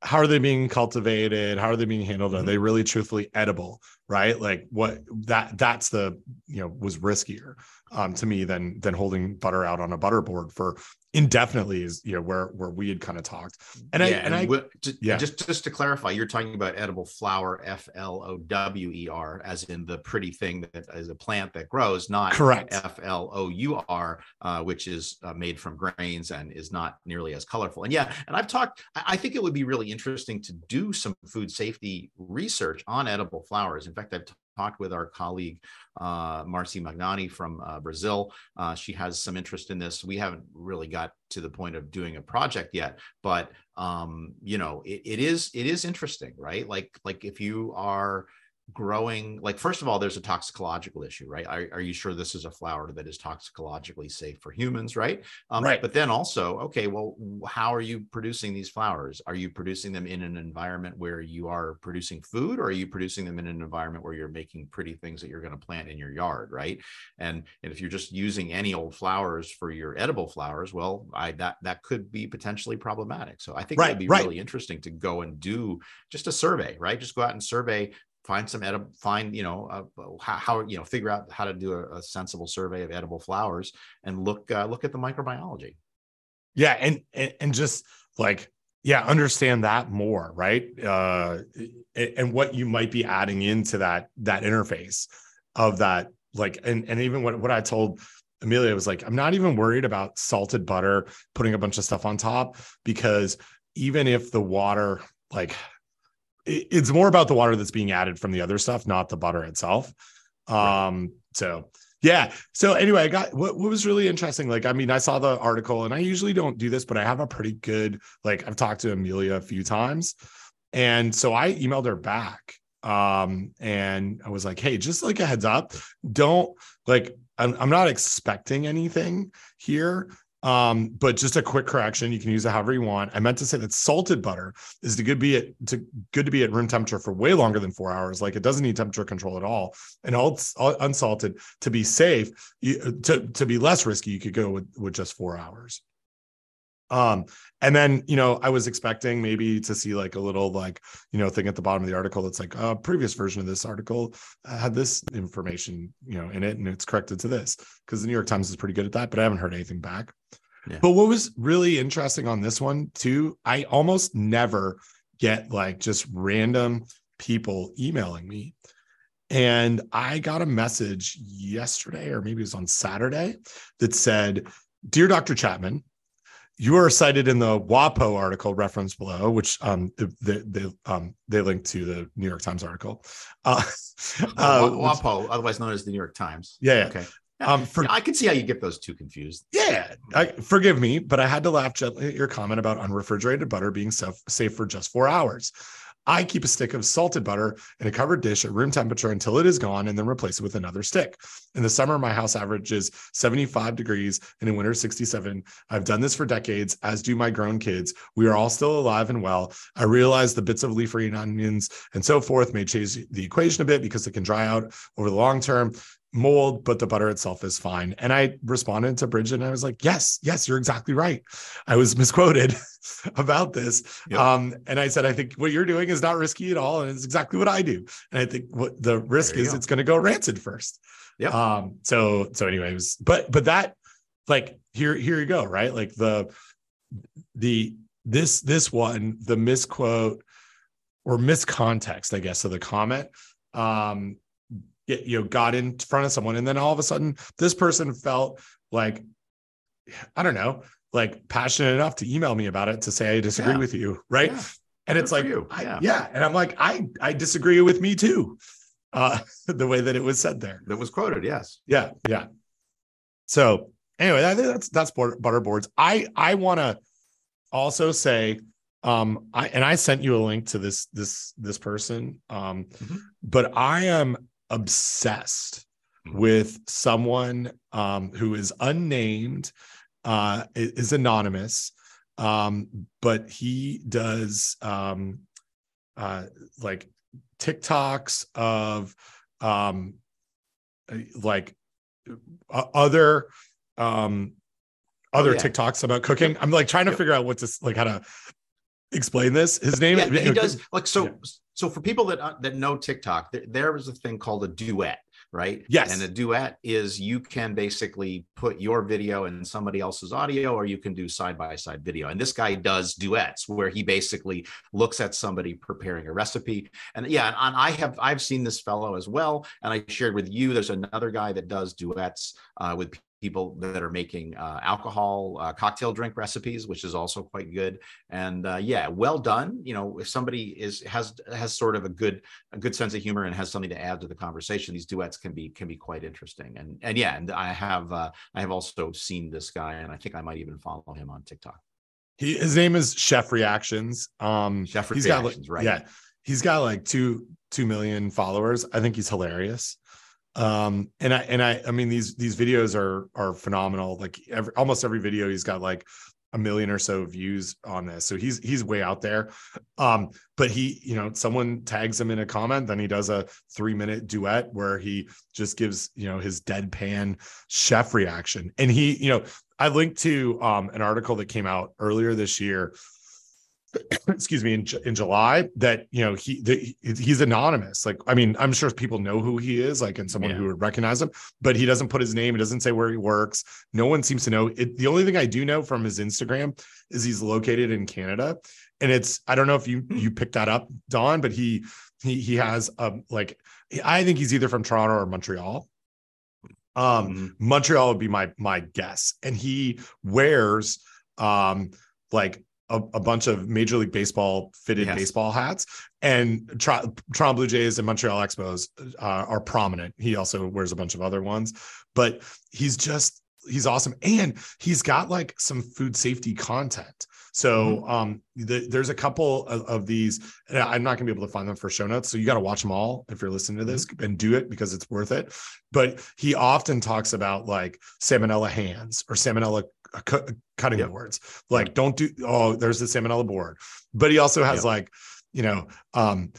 how are they being cultivated how are they being handled are Mhm. they really truthfully edible right? Like what that that's the you know was riskier um, to me than than holding butter out on a butter board for indefinitely is you know where where we had kind of talked. And yeah, i and, i just, yeah. just just to clarify you're talking about edible flower f-l-o-w-e-r as in the pretty thing that is a plant that grows not correct. F-l-o-u-r uh, which is uh, made from grains and is not nearly as colorful. And yeah and i've talked i think it would be really interesting to do some food safety research on edible flowers in fact i've talked with our colleague uh, Marciane Magnani from uh, Brazil. Uh, she has some interest in this. We haven't really got to the point of doing a project yet, but um, you know, it, it is it is interesting, right? Like like if you are growing like first of all there's a toxicological issue right? Are, are you sure this is a flower that is toxicologically safe for humans right? Um, right. but then also okay well how are you producing these flowers? Are you producing them in an environment where you are producing food or are you producing them in an environment where you're making pretty things that you're going to plant in your yard right? And and if you're just using any old flowers for your edible flowers well i that that could be potentially problematic. So i think right, it'd be right. really interesting to go and do just a survey right? Just go out and survey find some edible find you know uh, how, how, you know figure out how to do a, a sensible survey of edible flowers and look uh, look at the microbiology. Yeah and, and and just like yeah understand that more right? Uh and what you might be adding into that that interface of that like and and even what what i told amelia was like i'm not even worried about salted butter putting a bunch of stuff on top because even if the water like it's more about the water that's being added from the other stuff, not the butter itself. Um, so yeah. So anyway, I got what, what was really interesting. Like, I mean, I saw the article and I usually don't do this, but I have a pretty good, like, I've talked to Amelia a few times. And so I emailed her back. Um, and I was like, hey, just like a heads up, don't like, I'm, I'm not expecting anything here. Um, but just a quick correction, you can use it however you want. I meant to say that salted butter is to good be at to good to be at room temperature for way longer than four hours. Like it doesn't need temperature control at all. And all, all unsalted to be safe, you, to to be less risky, you could go with with just four hours. Um, and then you know, I was expecting maybe to see like a little like you know thing at the bottom of the article that's like a previous version of this article had this information you know in it, and it's corrected to this because the New York Times is pretty good at that. But I haven't heard anything back. Yeah. But what was really interesting on this one too, I almost never get like just random people emailing me. And I got a message yesterday, or maybe it was on Saturday, that said, Dear Dr. Chapman, you are cited in the WAPO article reference below, which um, they, they, um, they linked to the New York Times article. Uh, uh, WAPO, otherwise known as the New York Times. Yeah. yeah. Okay. Um, for, I can see how you get those two confused. Yeah, I, forgive me, but I had to laugh gently at your comment about unrefrigerated butter being safe, safe for just four hours. I keep a stick of salted butter in a covered dish at room temperature until it is gone and then replace it with another stick. In the summer, my house averages 75 degrees and in winter 67. I've done this for decades, as do my grown kids. We are all still alive and well. I realize the bits of leaf green onions and so forth may change the equation a bit because it can dry out over the long term mold, but the butter itself is fine. And I responded to Bridget and I was like, yes, yes, you're exactly right. I was misquoted about this. Yep. Um, and I said, I think what you're doing is not risky at all. And it's exactly what I do. And I think what the risk is go. it's going to go rancid first. Yeah. Um, so, so anyways, but, but that like, here, here you go. Right. Like the, the, this, this one, the misquote or miscontext, I guess, of the comment, um, get you know got in front of someone and then all of a sudden this person felt like i don't know like passionate enough to email me about it to say i disagree yeah. with you right yeah. and Good it's like I, yeah. yeah and i'm like i i disagree with me too uh the way that it was said there that was quoted yes yeah yeah so anyway I think that's that's butterboards i i want to also say um i and i sent you a link to this this this person um mm-hmm. but i am obsessed mm-hmm. with someone um, who is unnamed, uh, is anonymous, um, but he does um, uh, like TikToks of um, like uh, other um, other oh, yeah. TikToks about cooking. I'm like trying to figure out what to like how to explain this. His name yeah, he does like so. Yeah so for people that uh, that know TikTok, there, there is a thing called a duet. right? Yes. And a duet is you can basically put your video in somebody else's audio, or you can do side by side video. And this guy does duets where he basically looks at somebody preparing a recipe. And yeah, and I have I've seen this fellow as well, and I shared with you. There's another guy that does duets uh, with people that are making uh, alcohol uh, cocktail drink recipes, which is also quite good. And uh, yeah, well done. You know, if somebody is has has sort of a good a good sense of humor and has something to add to the conversation, these duets can be can be quite interesting. And and yeah, and I have uh, I have also seen this guy, and I think I might even follow him on TikTok. He his name is Chef Reactions. Um, Chef Reactions, got, right? Yeah, he's got like two two million followers. I think he's hilarious um and i and i i mean these these videos are are phenomenal. Like every almost every video he's got like a million or so views on this. So he's he's way out there. Um but he you know someone tags him in a comment then he does a three minute duet where he just gives you know his deadpan chef reaction. And he you know i linked to um an article that came out earlier this year excuse me in, in july that you know he the, he's anonymous like i mean i'm sure people know who he is like and someone Yeah. who would recognize him but he doesn't put his name he doesn't say where he works no one seems to know it the only thing i do know from his instagram is he's located in canada and it's i don't know if you you picked that up don but he he he has um like i think he's either from toronto or montreal um Mhm. Montreal would be my my guess. And he wears um like a, a bunch of Major League Baseball fitted Yes. baseball hats, and Tr- Toronto Blue Jays and Montreal Expos uh, are prominent. He also wears a bunch of other ones, but he's just he's awesome, and he's got like some food safety content. So um, the, there's a couple of, of these. And I'm not gonna be able to find them for show notes, so you got to watch them all if you're listening to this and do it because it's worth it. But he often talks about like salmonella hands or salmonella cu- cutting Yep. boards. Like, don't do. Oh, there's the salmonella board. But he also has Yep. like, you know, um,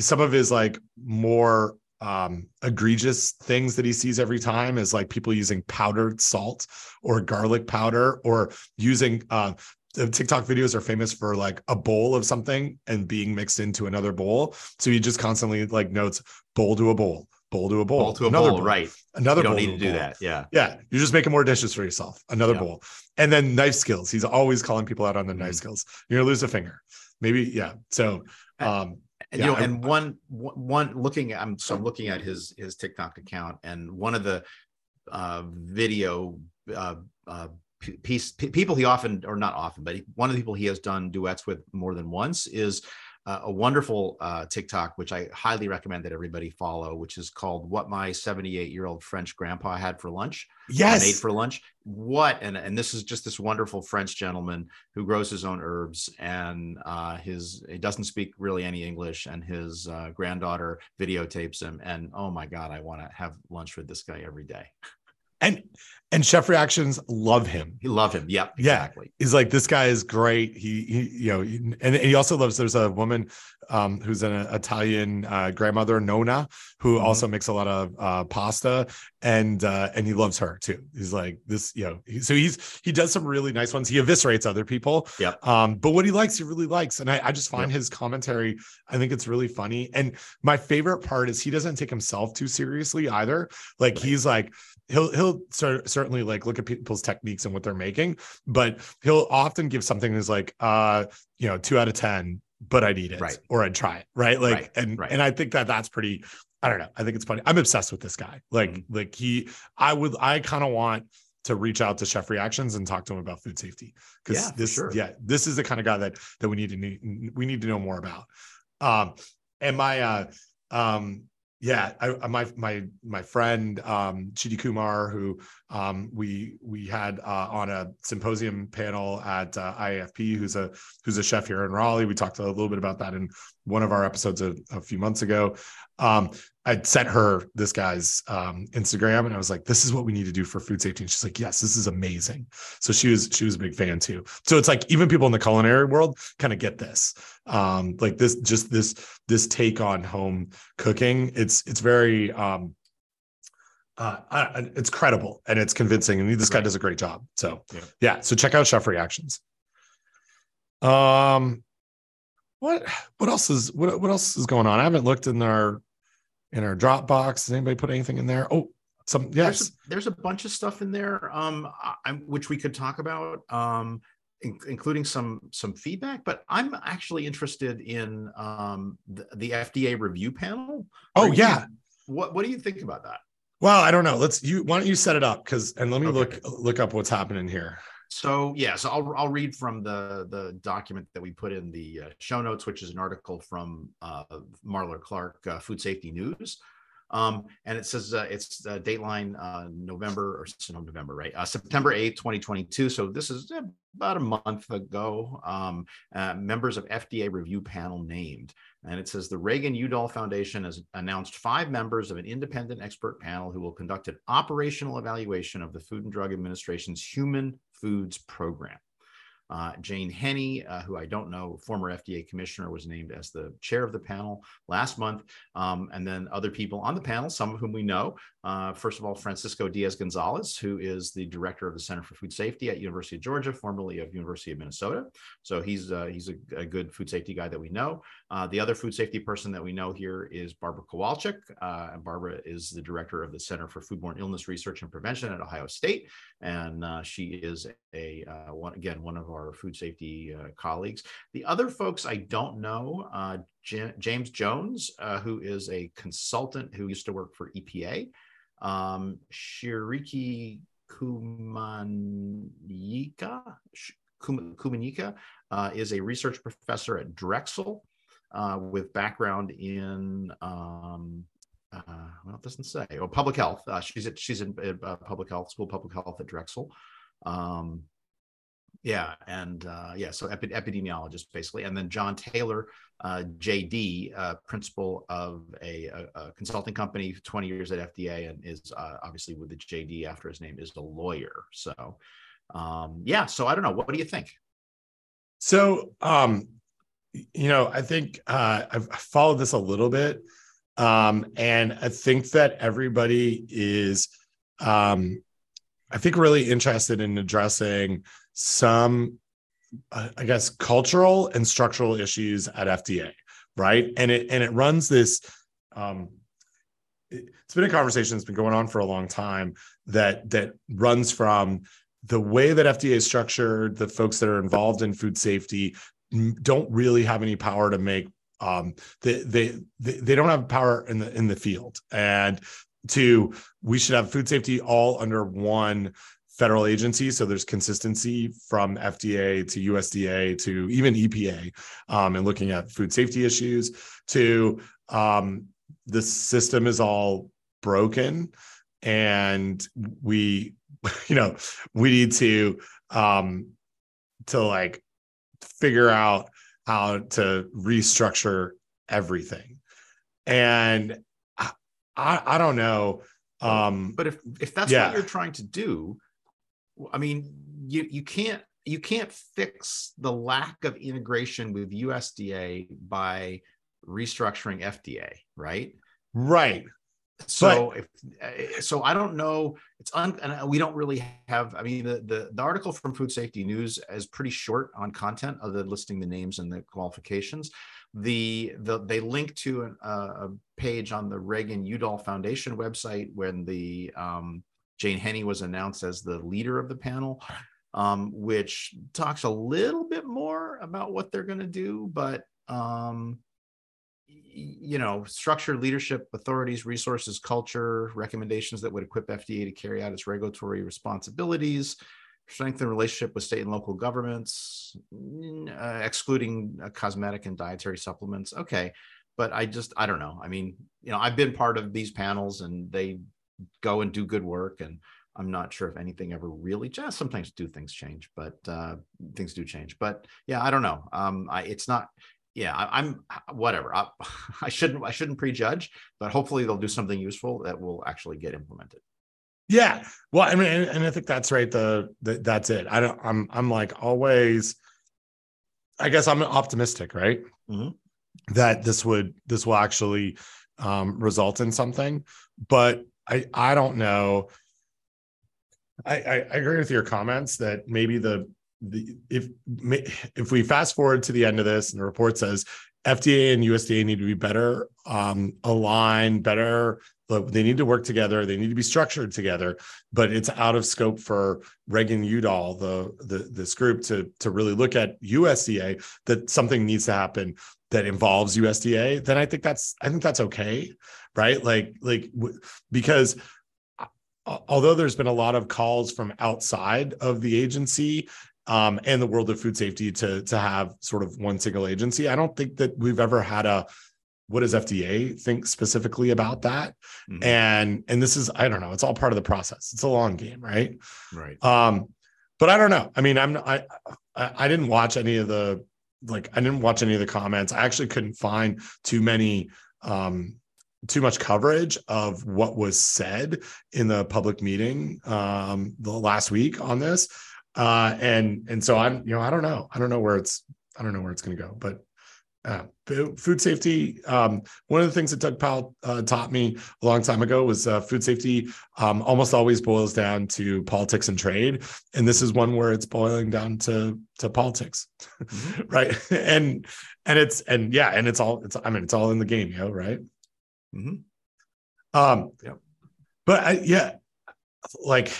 some of his like more um egregious things that he sees every time is like people using powdered salt or garlic powder or using uh the TikTok videos are famous for like a bowl of something and being mixed into another bowl. So he just constantly like notes bowl to a bowl, bowl to a bowl, Bowl to a another bowl, right? Another You don't bowl need to do bowl. that. Yeah. Yeah, you're just making more dishes for yourself. Another Yeah. bowl, and then knife skills. He's always calling people out on their knife Mhm. skills. You're gonna lose a finger, maybe. Yeah. So, um, And, Yeah, you know, I- and one one looking at I'm so I'm looking at his his TikTok account, and one of the uh, video uh, uh, piece p- people he often or not often, but he, one of the people he has done duets with more than once is uh, a wonderful uh, TikTok, which I highly recommend that everybody follow, which is called "What My 78 Year Old French Grandpa Had for Lunch." I made for lunch. What and and this is just this wonderful French gentleman who grows his own herbs and uh, his he doesn't speak really any English and his uh, granddaughter videotapes him and oh my god, I want to have lunch with this guy every day. And and chef reactions love him. He love him. Yep, Yeah. exactly. He's like, this guy is great. He, he you know, and he also loves. There's a woman um, who's an Italian uh, grandmother, Nona, who Mhm. also makes a lot of uh, pasta, and uh, and he loves her too. He's like this, you know. He, so he's he does some really nice ones. He eviscerates other people. Yep. Um, but what he likes, he really likes, and I, I just find Yep. his commentary. I think it's really funny. And my favorite part is he doesn't take himself too seriously either. Like Right. he's like he'll he'll cer- certainly like look at people's techniques and what they're making, but he'll often give something that's like uh you know two out of ten, but I'd eat it Right. or I'd try it, right? Like Right, and right. and I think that that's pretty. I don't know. I think it's funny. I'm obsessed with this guy. Like Mhm. like he, I would I kind of want to reach out to Chef Reactions and talk to him about food safety because Yeah, this sure. yeah this is the kind of guy that that we need to need, we need to know more about. Um, and my uh um yeah I, I- my my my friend um Cheetie Kumar who um we we had uh on a symposium panel at uh, iafp who's a who's a chef here in raleigh. We talked a little bit about that in one of our episodes a, a few months ago. Um i sent her this guy's um instagram and i was like this is what we need to do for food safety. And she's like yes this is amazing. So she was she was a big fan too. So it's like even people in the culinary world kind of get this um like this just this this take on home cooking it's it's very um uh I- it's credible and it's convincing and this guy does a great job so Yeah. yeah so check out chef reactions. Um what what else is what what else is going on? I haven't looked in our in our Dropbox. Does anybody put anything in there? Oh, some yes. There's a, there's a bunch of stuff in there, um, I, which we could talk about, um, in, including some some feedback. But I'm actually interested in um, the, the FDA review panel. Oh yeah. what What do you think about that? Well, I don't know. Let's you. Why don't you set it up? Because and let me okay. look look up what's happening here. So yeah, so I'll I'll read from the the document that we put in the uh, show notes, which is an article from uh, Marler Clark, uh, Food Safety News. Um, and it says uh, it's uh, Dateline November or no, November, right? Uh, September 8th, 2022. So this is about a month ago. Um, uh, members of FDA review panel named. And it says the Reagan Udall Foundation has announced five members of an independent expert panel who will conduct an operational evaluation of the Food and Drug Administration's Human Foods Program. Uh, Jane Henney, uh, who I don't know, former FDA commissioner, was named as the chair of the panel last month. Um, and then other people on the panel, some of whom we know. Uh, first of all, Francisco Diez Gonzalez, who is the director of the Center for Food Safety at University of Georgia, formerly of University of Minnesota. So he's uh, he's a, a, good food safety guy that we know. Uh, the other food safety person that we know here is Barbara Kowalcyk. Uh, and Barbara is the director of the Center for Foodborne Illness Research and Prevention at Ohio State. And she is a, one, again, one of our our food safety uh, colleagues. The other folks I don't know, uh, J- James Jones, uh, who is a consultant who used to work for EPA, um, Shiriki Kumanyika, Kumanyika uh, is a research professor at Drexel uh, with background in um, uh, well, it doesn't say. Oh, public health. Uh, she's at, she's in uh, public health, school public health at Drexel. Um, yeah, and uh, yeah, so epi- epidemiologist basically, and then John Taylor, uh, JD, uh, principal of a, a, a, consulting company, 20 years at FDA, and is uh, obviously with the JD after his name is a lawyer. So, um, yeah, so I don't know. What, what do you think? So, um, you know, I think uh, I've followed this a little bit, um, and I think that everybody is, um, I think, really interested in addressing some uh, I guess cultural and structural issues at FDA, right? And it and it runs this um it's been a conversation that's been going on for a long time that that runs from the way that FDA is structured, the folks that are involved in food safety don't really have any power to make um, they, they they don't have power in the in the field and to we should have food safety all under one federal agency. So there's consistency from FDA to USDA to even EPA um, and looking at food safety issues to um, the system is all broken and we you know we need to um to like figure out how to restructure everything and i i, don't know um but if if that's yeah. what you're trying to do I mean, you you can't you can't fix the lack of integration with USDA by restructuring FDA, right? Right. So but, if eh, so, I don't know. It's un, and we don't really have. I mean, the, the the article from Food Safety News is pretty short on content, other than listing the names and the qualifications. The the they link to an, uh, a page on the Reagan Udall Foundation website when the um, Jane Henney was announced as the leader of the panel, um, which talks a little bit more about what they're going to do, but um, you know, structure, leadership, authorities, resources, culture, recommendations that would equip FDA to carry out its regulatory responsibilities, strengthen relationship with state and local governments, uh, excluding uh, cosmetic and dietary supplements. Okay, but I just I don't know. I mean, you know, I've been part of these panels, and they go and do good work and i'm not sure if anything ever really just sometimes do things change but uh, things do change but yeah i don't know um I, it's not yeah I, am whatever I, I shouldn't i shouldn't prejudge but hopefully they'll do something useful that will actually get implemented yeah well i mean and, and i think that's right the, the that's it i don't i'm i'm like always i guess i'm optimistic right mm-hmm. that this would this will actually um, result in something but I I don't know. I, I, I agree with your comments that maybe the the if if we fast forward to the end of this and the report says FDA and USDA need to be better um, aligned, better. They need to work together. They need to be structured together. But it's out of scope for Reagan Udall, the, the this group, to to really look at USDA that something needs to happen that involves USDA. Then I think that's I think that's okay, right? Like like because although there's been a lot of calls from outside of the agency um, and the world of food safety to to have sort of one single agency. I don't think that we've ever had a what does FDA think specifically about that? Mm-hmm. And and this is I don't know. It's all part of the process. It's a long game, right? Right. Um, but I don't know. I mean, I'm I I, didn't watch any of the like I didn't watch any of the comments. I actually couldn't find too many um too much coverage of what was said in the public meeting um the last week on this uh, and and so I'm you know I don't know I don't know where it's I don't know where it's going to go, but uh, food safety. Um, one of the things that Doug Powell uh, taught me a long time ago was uh, food safety um, almost always boils down to politics and trade, and this is one where it's boiling down to to politics, mm-hmm. right? and and it's and yeah, and it's all it's I mean it's all in the game, you know, right? Mm-hmm. Um, yeah, but I, yeah, like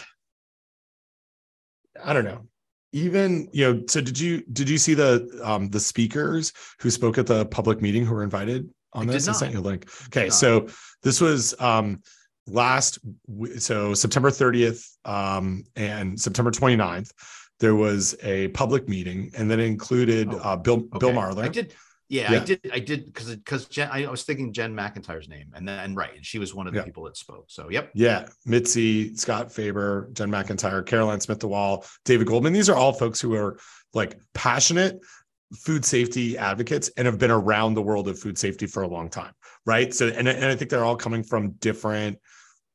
I don't know. Even you know, so did you did you see the um the speakers who spoke at the public meeting who were invited on I this? I sent you a link. Okay, so this was um last so September 30th um and September 29th there was a public meeting and that included oh, uh, Bill okay. Bill Marler. I did yeah, yeah, I did. I did because because Jen. I was thinking Jen McIntyre's name, and then right, and she was one of the yeah. people that spoke. So, yep. Yeah, Mitzi, Scott Faber, Jen McIntyre, Caroline Smith DeWaal, David Goldman. These are all folks who are like passionate food safety advocates and have been around the world of food safety for a long time, right? So, and and I think they're all coming from different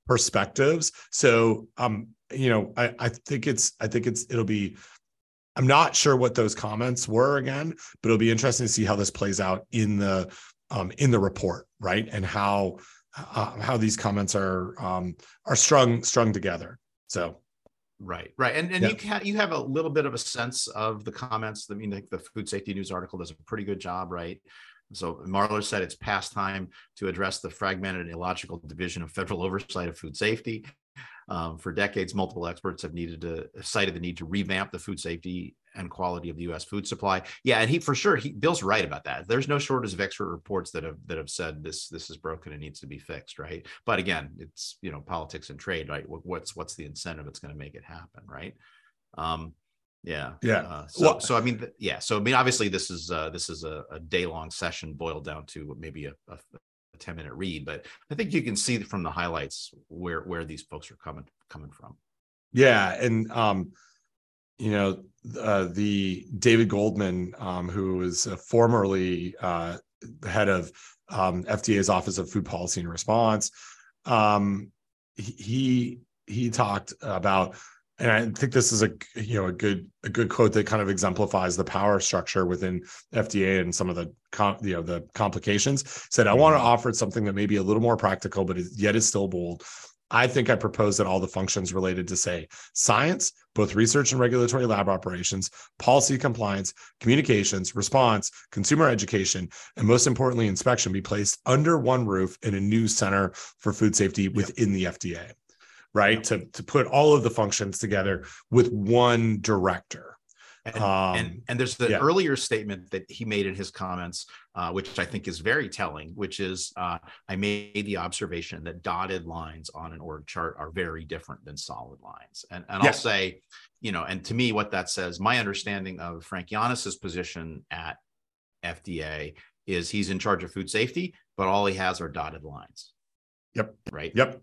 perspectives. So, um, you know, I I think it's I think it's it'll be I'm not sure what those comments were again, but it'll be interesting to see how this plays out in the um, in the report, right? And how uh, how these comments are um, are strung strung together. So Right, right, and and you can you have a little bit of a sense of the comments. I mean, the Food Safety News article does a pretty good job, right? So Marler said it's past time to address the fragmented and illogical division of federal oversight of food safety. Um, for decades, multiple experts have needed to cited the need to revamp the food safety and quality of the U.S. food supply. Yeah, and he for sure, he Bill's right about that. There's no shortage of expert reports that have that have said this this is broken and needs to be fixed, right? But again, it's you know politics and trade, right? What's what's the incentive that's going to make it happen, right? Um, yeah, yeah. Uh, so, well, so I mean, yeah. So I mean, obviously, this is uh, this is a, a day long session boiled down to maybe a, a, 10 minute read, but I think you can see from the highlights where where these folks are coming coming from. Yeah, and um, you know, uh, the David Goldman, um, who was formerly uh, head of um, FDA's Office of Food Policy and Response, um, he he talked about and I think this is a you know a good a good quote that kind of exemplifies the power structure within FDA and some of the you know the complications. Said I want to mm-hmm. offer something that may be a little more practical, but yet is still bold. I think I propose that all the functions related to say science, both research and regulatory lab operations, policy compliance, communications, response, consumer education, and most importantly, inspection be placed under one roof in a new center for food safety within the FDA right? To to put all of the functions together with one director. And, um, and, and, there's the yeah. earlier statement that he made in his comments, uh, which I think is very telling, which is uh, I made the observation that dotted lines on an org chart are very different than solid lines. And, and yeah. I'll say, you know, and to me, what that says, my understanding of Frank Yiannas's position at FDA is he's in charge of food safety, but all he has are dotted lines. Yep. Right. Yep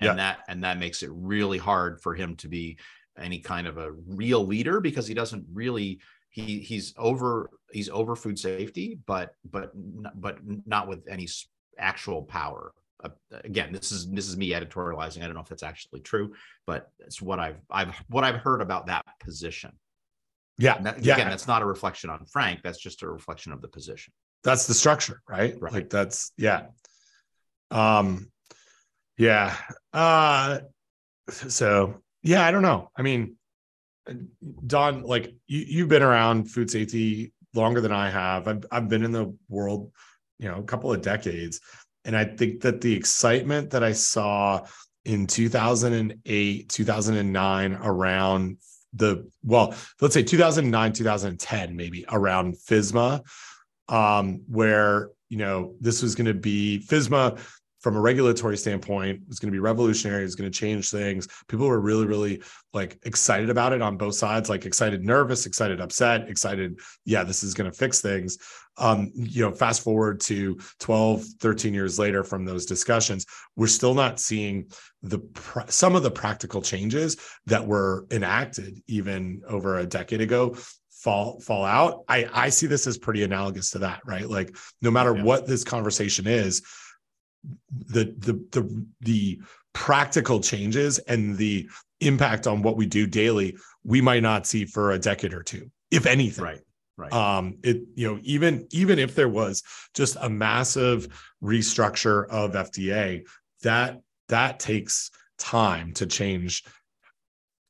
and yeah. that and that makes it really hard for him to be any kind of a real leader because he doesn't really he he's over he's over food safety but but but not with any actual power. Uh, again this is this is me editorializing. I don't know if that's actually true but it's what i've i've what i've heard about that position. Yeah. That, yeah. again that's not a reflection on frank. That's just a reflection of the position. That's the structure right, right. like that's yeah. Um yeah. Uh so yeah, I don't know. I mean, Don, like you, you've been around food safety longer than I have. I've I've been in the world, you know, a couple of decades, and I think that the excitement that I saw in 2008, 2009 around the well, let's say 2009, 2010, maybe around FSMA, um, where you know this was going to be FSMA from a regulatory standpoint it's going to be revolutionary it's going to change things. People were really really like excited about it on both sides like excited nervous excited upset excited yeah this is going to fix things. Um you know fast forward to 12 13 years later from those discussions we're still not seeing the pr- some of the practical changes that were enacted even over a decade ago fall fall out. I i see this as pretty analogous to that right? Like no matter yeah. what this conversation is the the the the practical changes and the impact on what we do daily we might not see for a decade or two if anything. Right right. Um it you know even even if there was just a massive restructure of fda that that takes time to change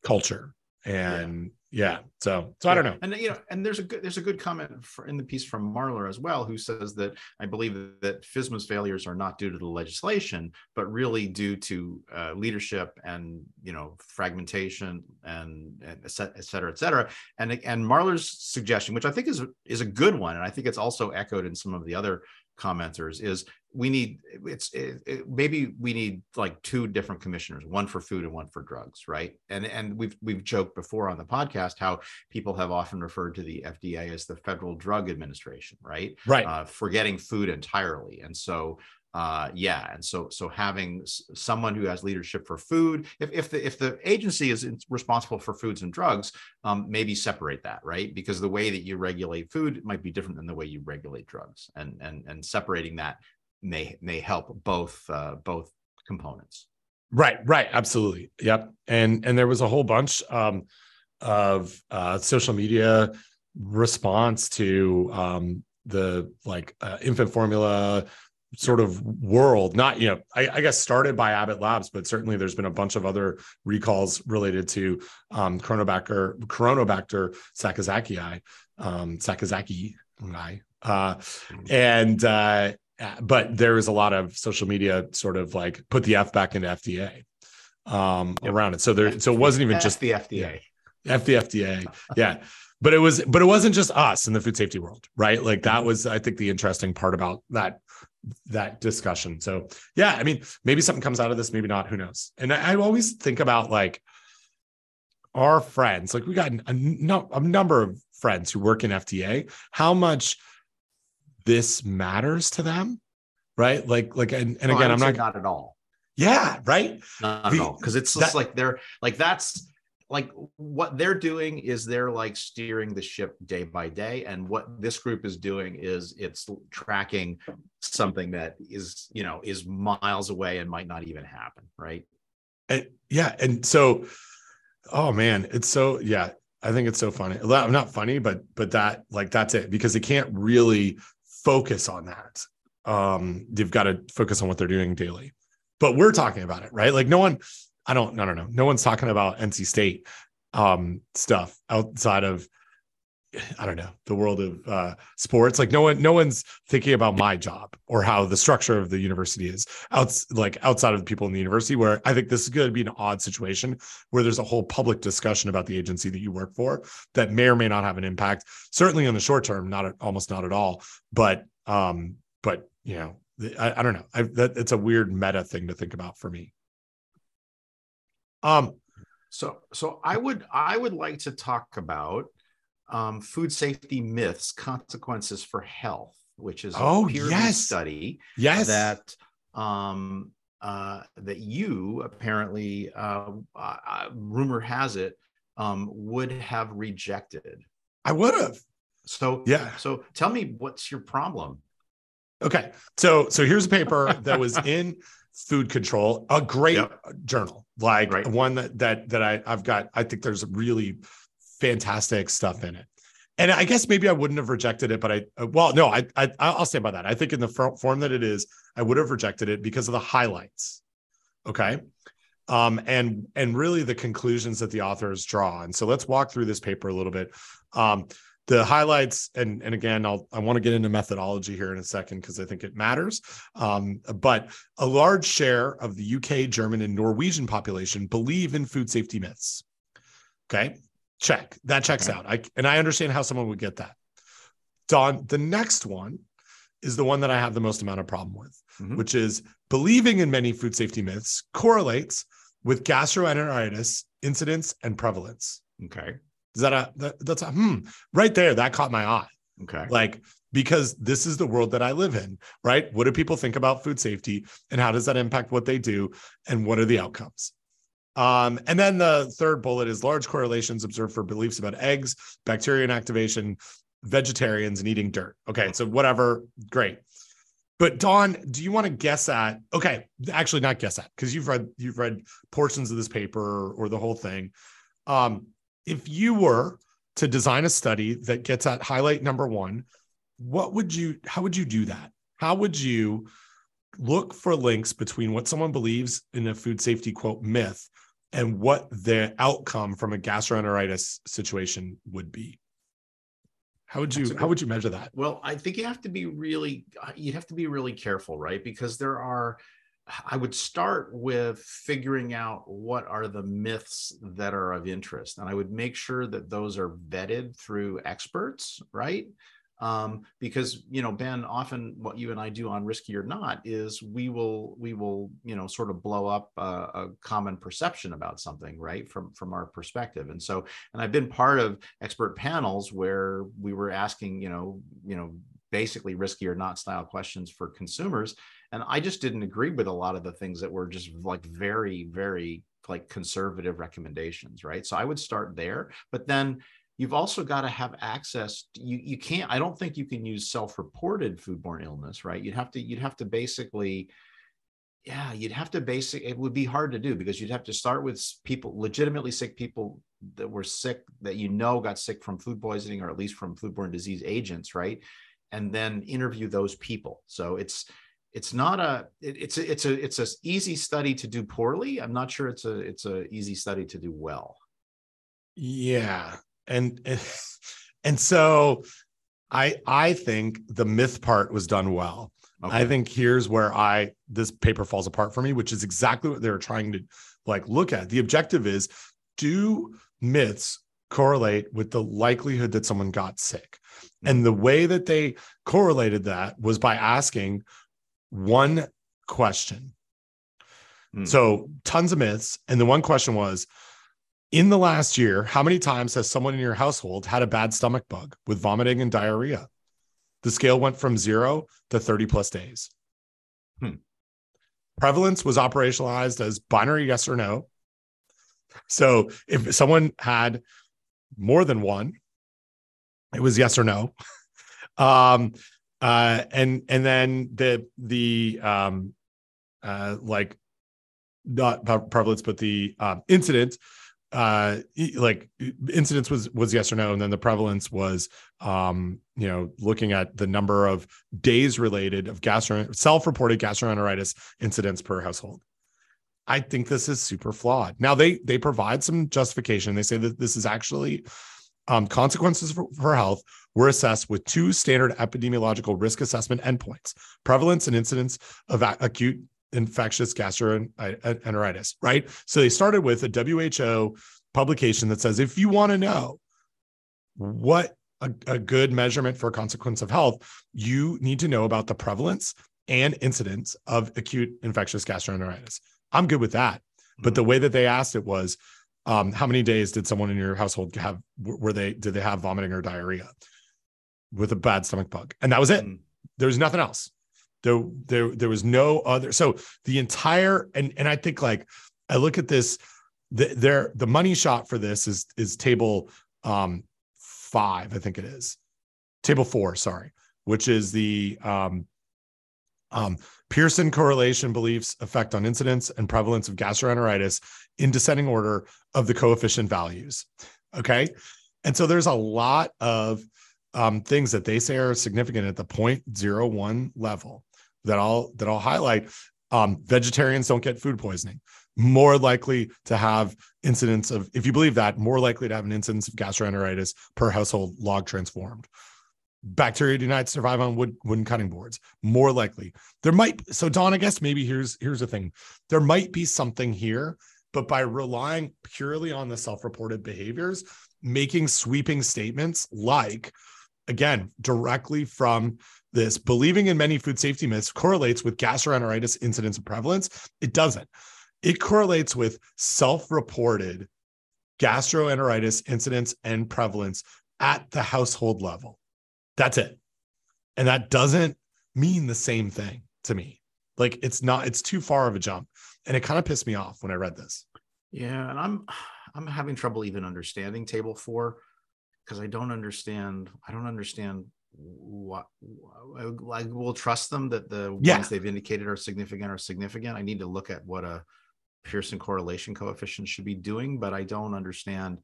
culture and yeah so so i don't know. And you know and there's a good there's a good comment for, in the piece from Marler as well who says that i believe that FSMA's failures are not due to the legislation but really due to uh, leadership and you know fragmentation and, and et cetera et cetera. And and Marler's suggestion which i think is is a good one and i think it's also echoed in some of the other commenters is we need it's it, it, maybe we need like two different commissioners one for food and one for drugs right? And and we've we've joked before on the podcast how people have often referred to the fda as the federal drug administration right? Right. Uh, forgetting food entirely. And so uh, yeah and so so having someone who has leadership for food if, if the if the agency is responsible for foods and drugs um, maybe separate that right? Because the way that you regulate food might be different than the way you regulate drugs and and and separating that may may help both uh, both components. Right right absolutely yep and and there was a whole bunch um, of uh, social media response to um, the like uh, infant formula sort of world not you know I, I, guess started by abbott labs but certainly there's been a bunch of other recalls related to um Cronobacter Cronobacter sakazakii um sakazaki uh and uh but there is a lot of social media sort of like put the f back into fda um yep. around it. So there so it wasn't even just the fda f the fda yeah. But it was but it wasn't just us in the food safety world right? Like that was i think the interesting part about that that discussion. So yeah, I mean, maybe something comes out of this, maybe not. Who knows? And I, I always think about like our friends. Like we got a, no, a number of friends who work in FDA. How much this matters to them, right? Like like and, and again, I'm not not at all. Yeah, right. Not the, at all because it's just that, like they're like that's like what they're doing is they're like steering the ship day by day and what this group is doing is it's tracking something that is you know is miles away and might not even happen right? And yeah and so oh man it's so yeah i think it's so funny. I'm not funny but but that like that's it because they can't really focus on that. Um they've got to focus on what they're doing daily. But we're talking about it right? Like no one I don't, no, no, no. No one's talking about NC State um, stuff outside of, I don't know, the world of uh, sports. Like no one, no one's thinking about my job or how the structure of the university is. Outs like outside of the people in the university. Where I think this is going to be an odd situation where there's a whole public discussion about the agency that you work for that may or may not have an impact. Certainly in the short term, not at, almost not at all. But um, but you know, I, I don't know. I, that it's a weird meta thing to think about for me. Um, so so I would I would like to talk about um, food safety myths, consequences for health, which is a oh yes study yes that um, uh, that you apparently uh, uh, rumor has it um, would have rejected. I would have. So yeah. So tell me what's your problem? Okay. So so here's a paper that was in food control, a great yep. journal, like right. one that that that I I've got. I think there's really fantastic stuff in it. And I guess maybe I wouldn't have rejected it, but I uh, well, no, I, I I'll stand by that. I think in the form that it is, I would have rejected it because of the highlights. Okay. Um, and and really the conclusions that the authors draw. And so let's walk through this paper a little bit. Um, the highlights, and and again, I'll I want to get into methodology here in a second because I think it matters. Um, but a large share of the UK, German, and Norwegian population believe in food safety myths. Okay, check that checks Okay. out. I and I understand how someone would get that. Don, the next one is the one that I have the most amount of problem with, Mhm. which is believing in many food safety myths correlates with gastroenteritis incidence and prevalence. Okay. Is that a that, that's a hmm right there? That caught my eye. Okay. Like because this is the world that I live in, right? What do people think about food safety, and how does that impact what they do, and what are the outcomes? Um, and then the third bullet is large correlations observed for beliefs about eggs, bacteria inactivation, vegetarians, and eating dirt. Okay, so whatever, great. But Don, do you want to guess at? Okay, actually, not guess at because you've read you've read portions of this paper or, or the whole thing. Um, if you were to design a study that gets at highlight number one, what would you? How would you do that? How would you look for links between what someone believes in a food safety quote myth and what the outcome from a gastroenteritis situation would be? How would you how would you measure that? Well, I think you have to be really you have to be really careful, right? Because there are I would start with figuring out what are the myths that are of interest and I would make sure that those are vetted through experts, right? Um, because you know, Ben, often what you and I do on Risky or Not is we will we will you know sort of blow up a, a common perception about something, right? From from our perspective, and so and I've been part of expert panels where we were asking you know you know basically risky or not style questions for consumers and i just didn't agree with a lot of the things that were just like very very like conservative recommendations right? So i would start there but then you've also got to have access you you can't i don't think you can use self-reported foodborne illness right? You'd have to you'd have to basically yeah you'd have to basic it would be hard to do because you'd have to start with people legitimately sick people that were sick that you know got sick from food poisoning or at least from foodborne disease agents right? And then interview those people. So it's it's not a it, it's a it's a it's a easy study to do poorly i'm not sure it's a it's a easy study to do well Yeah. And and so I I think the myth part was done well. I think here's where I this paper falls apart for me, which is exactly what they were trying to like look at. The objective is do myths correlate with the likelihood that someone got sick? And mm-hmm. the way that they correlated that was by asking one question. Hmm. So tons of myths. And the one question was in the last year, how many times has someone in your household had a bad stomach bug with vomiting and diarrhea? The scale went from zero to 30 plus days. Hmm. Prevalence was operationalized as binary yes or no. So if someone had more than one, it was yes or no. Um, uh, and and then the the um, uh, like not prevalence, but the um, incident, uh, like incidence was was yes or no, and then the prevalence was um, you know looking at the number of days related of gastro self-reported gastroenteritis incidents per household. I think this is super flawed. Now they they provide some justification. They say that this is actually um, consequences for, for health were assessed with two standard epidemiological risk assessment endpoints: prevalence and incidence of a- acute infectious gastroenteritis. Right. So they started with a WHO publication that says if you want to know what a, a good measurement for consequence of health, you need to know about the prevalence and incidence of acute infectious gastroenteritis. I'm good with that. But the way that they asked it was, um, how many days did someone in your household have? Were they did they have vomiting or diarrhea with a bad stomach bug? And that was it. Mm. There was nothing else. There, there, there was no other. So the entire and and I think like I look at this, the there the money shot for this is is table um five, I think it is table four, sorry, which is the um um, Pearson correlation beliefs effect on incidence and prevalence of gastroenteritis in descending order of the coefficient values. Okay. And so there's a lot of um, things that they say are significant at the 0.01 level that I'll that I'll highlight. Um, vegetarians don't get food poisoning. More likely to have incidents of, if you believe that, more likely to have an incidence of gastroenteritis per household log transformed. Bacteria do not survive on wood wooden cutting boards. More likely, there might. So, Don, I guess maybe here's here's the thing: there might be something here, but by relying purely on the self-reported behaviors, making sweeping statements like, again, directly from this believing in many food safety myths correlates with gastroenteritis incidence and prevalence. It doesn't. It correlates with self reported gastroenteritis incidence and prevalence at the household level. That's it. And that doesn't mean the same thing to me. Like it's not, it's too far of a jump. And it kind of pissed me off when I read this. Yeah. And I'm, I'm having trouble even understanding table four because I don't understand. I don't understand what like we'll trust them that the Yeah. ones they've indicated are significant are significant. I need to look at what a Pearson correlation coefficient should be doing, but I don't understand.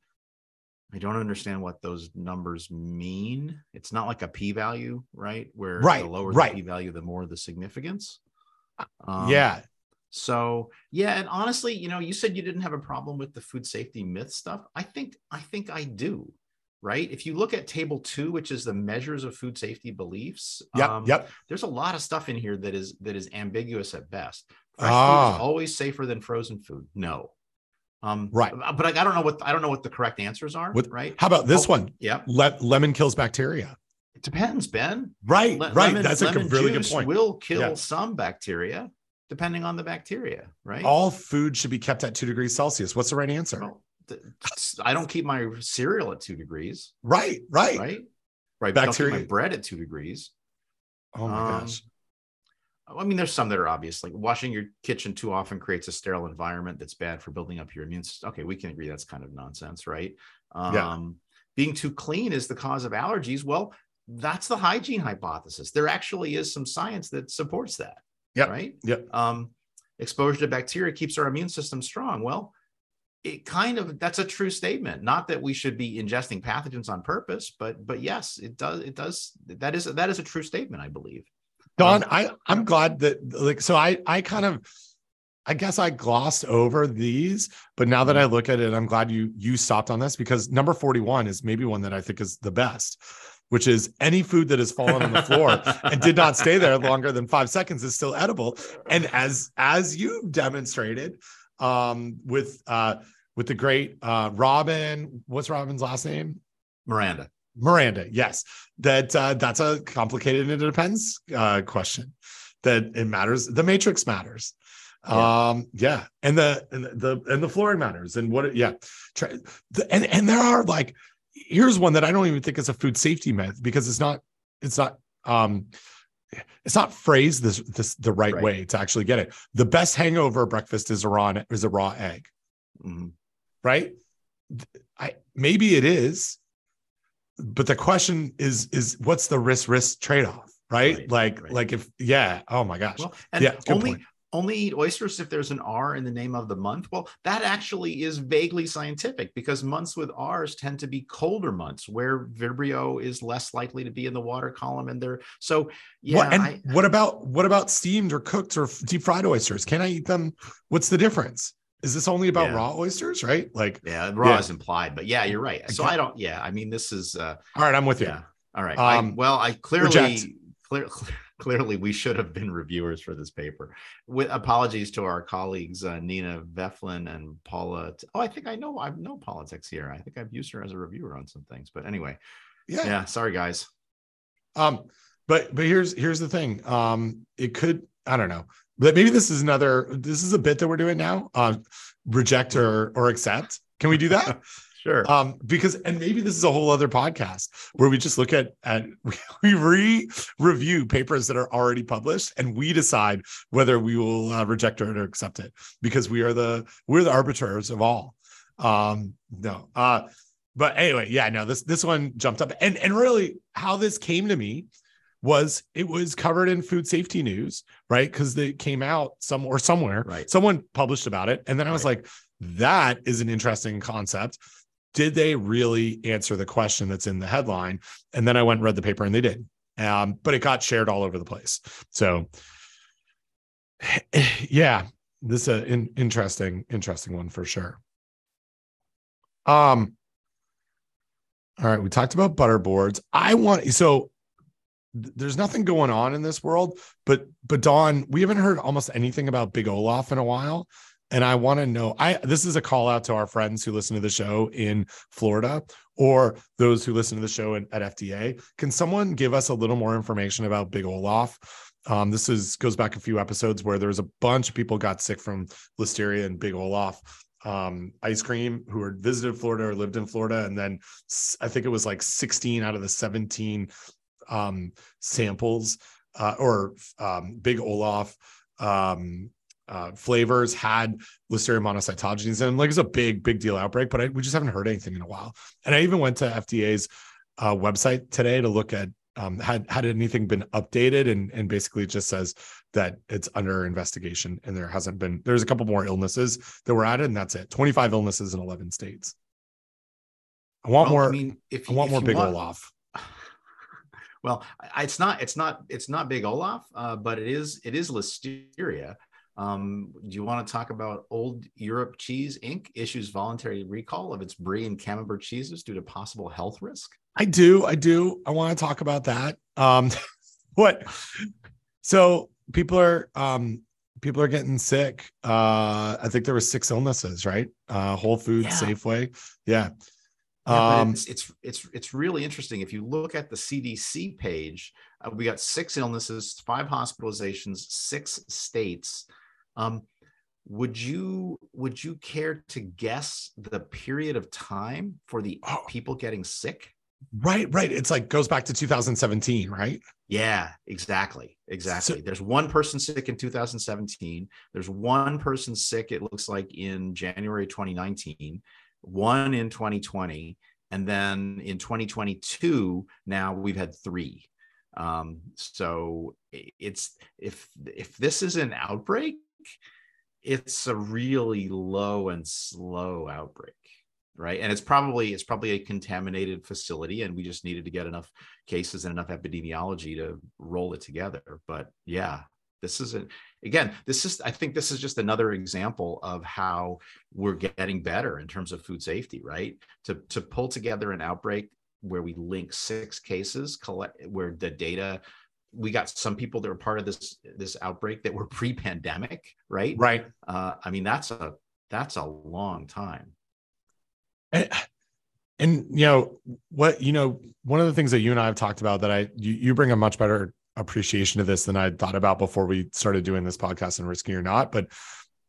I don't understand what those numbers mean. It's not like a p-value, right? Where Right, the lower right. the p-value, the more the significance. Um, yeah. so yeah, and honestly, you know, you said you didn't have a problem with the food safety myth stuff. I think I think I do. Right. If you look at table two, which is the measures of food safety beliefs, Yep. um, yep. there's a lot of stuff in here that is that is ambiguous at best. Fresh food Ah. is always safer than frozen food. No. Um, Right. But I, I don't know what I don't know what the correct answers are. Right. How about this Oh, one? Yeah. Le- lemon kills bacteria. It depends, Ben. Right. Le- right. lemon- That's a really good point. Will kill some bacteria depending on the bacteria. Right. All food should be kept at two degrees Celsius. What's the right answer? Well, th- I don't keep my cereal at two degrees, Right. Right. right? Right. but I don't keep Bacteria- my bread at two degrees. Oh my Um, gosh. I mean, there's some that are obvious, like washing your kitchen too often creates a sterile environment that's bad for building up your immune system. Okay, we can agree that's kind of nonsense, right? Um, Yeah. Being too clean is the cause of allergies. Well, that's the hygiene hypothesis. There actually is some science that supports that. Yeah. Right. Yep. Um, exposure to bacteria keeps our immune system strong. Well, it kind of that's a true statement. Not that we should be ingesting pathogens on purpose, but but yes, it does. It does. That is that is a true statement, I believe. Don, Um, I I'm glad that like so I I kind of I guess I glossed over these, but now that I look at it, I'm glad you you stopped on this because number 41 is maybe one that I think is the best, which is any food that has fallen on the floor and did not stay there longer than five seconds is still edible. And as as you demonstrated um with uh with the great uh Robin, what's Robin's last name? Miranda. Miranda, yes, that uh, that's a complicated and it depends uh, question. That it matters. The matrix matters. Yeah. Um, yeah, and the and the and the flooring matters. And what? Yeah, and and there are like here's one that I don't even think is a food safety myth because it's not it's not um it's not phrased this this the right, Right. way to actually get it. The best hangover breakfast is a raw is a raw egg Mhm. right? I maybe it is, but the question is is what's the risk risk trade off, right? Right, Like right. like if yeah, oh my gosh, Well, and yeah, only point. only eat oysters if there's an R in the name of the month. Well, that actually is vaguely scientific because months with R's tend to be colder months where Vibrio is less likely to be in the water column. And they're so yeah. what and I, what about what about steamed or cooked or deep fried oysters? Can I eat them? What's the difference? Is this only about Yeah. raw oysters, right? Like, yeah, raw Yeah. is implied, but yeah, you're right. So Okay. I don't. Yeah, I mean, this is. uh all right, I'm with you. Yeah. All right. Um, I, well, I clearly, clear, clearly, we should have been reviewers for this paper. With apologies to our colleagues uh, Nina Veflin and Paula. T- Oh, I think I know. I know Paula Teixeira. I think I've used her as a reviewer on some things. But anyway, Yeah. yeah. Sorry, guys. Um, but but here's here's the thing. Um, it could I don't know, but maybe this is another. This is a bit that we're doing now. Uh, reject or or accept. Can we do that? Sure. um because and maybe this is a whole other podcast where we just look at at we re review papers that are already published and we decide whether we will uh, reject or accept it because we are the we're the arbiters of all um no uh but anyway yeah no this this one jumped up and and really how this came to me was it was covered in food safety news right because it came out some or somewhere Right. someone published about it and then i was Right. like that is an interesting concept did they really answer the question that's in the headline and then i went and read the paper and they did um, but it got shared all over the place so yeah, this is an interesting, interesting one for sure. Um, all right, we talked about butter boards. I want so there's nothing going on in this world, but but Don, we haven't heard almost anything about Big Olaf in a while. And I want to know, I this is a call out to our friends who listen to the show in Florida or those who listen to the show in, at FDA. Can someone give us a little more information about Big Olaf? Um, this is goes back a few episodes where there was a bunch of people got sick from listeria and Big Olaf um, ice cream who had visited Florida or lived in Florida, and then I think it was like 16 out of the 17 um, samples uh, or um, Big Olaf um, uh, flavors had Listeria monocytogenes in. Like it's a big, big deal outbreak, but I, we just haven't heard anything in a while. And I even went to FDA's uh, website today to look at um, had had anything been updated, and and basically it just says that it's under investigation, and there hasn't been. There's a couple more illnesses that were added, and that's it. 25 illnesses in 11 states. I want well, more. I mean, if you, I want more Big want, Olaf. Well, it's not. It's not. It's not Big Olaf, uh, but it is. It is Listeria. Um, do you want to talk about Old Europe Cheese Inc. issues voluntary recall of its brie and camembert cheeses due to possible health risk? I do. I do. I want to talk about that. Um, what? So people are um, people are getting sick. Uh, I think there were six illnesses, right? Uh, Whole Foods, yeah. Safeway, yeah. Yeah, um, it's, it's, it's it's really interesting. If you look at the CDC page, uh, we got six illnesses, five hospitalizations, six states. Um, would you would you care to guess the period of time for the oh. people getting sick? Right, right. It's like goes back to 2017, right? Yeah, exactly. Exactly. So, There's one person sick in 2017. There's one person sick, it looks like in January 2019, one in 2020. And then in 2022, now we've had three. Um, so it's if if this is an outbreak, it's a really low and slow outbreak right and it's probably it's probably a contaminated facility and we just needed to get enough cases and enough epidemiology to roll it together but yeah this isn't again this is i think this is just another example of how we're getting better in terms of food safety right? To to pull together an outbreak where we link six cases collect where the data we got some people that were part of this this outbreak that were pre-pandemic right? Right. Uh, i mean that's a that's a long time. And, and you know what you know one of the things that you and i have talked about that i you, you bring a much better appreciation of this than i thought about before we started doing this podcast and Risky or Not but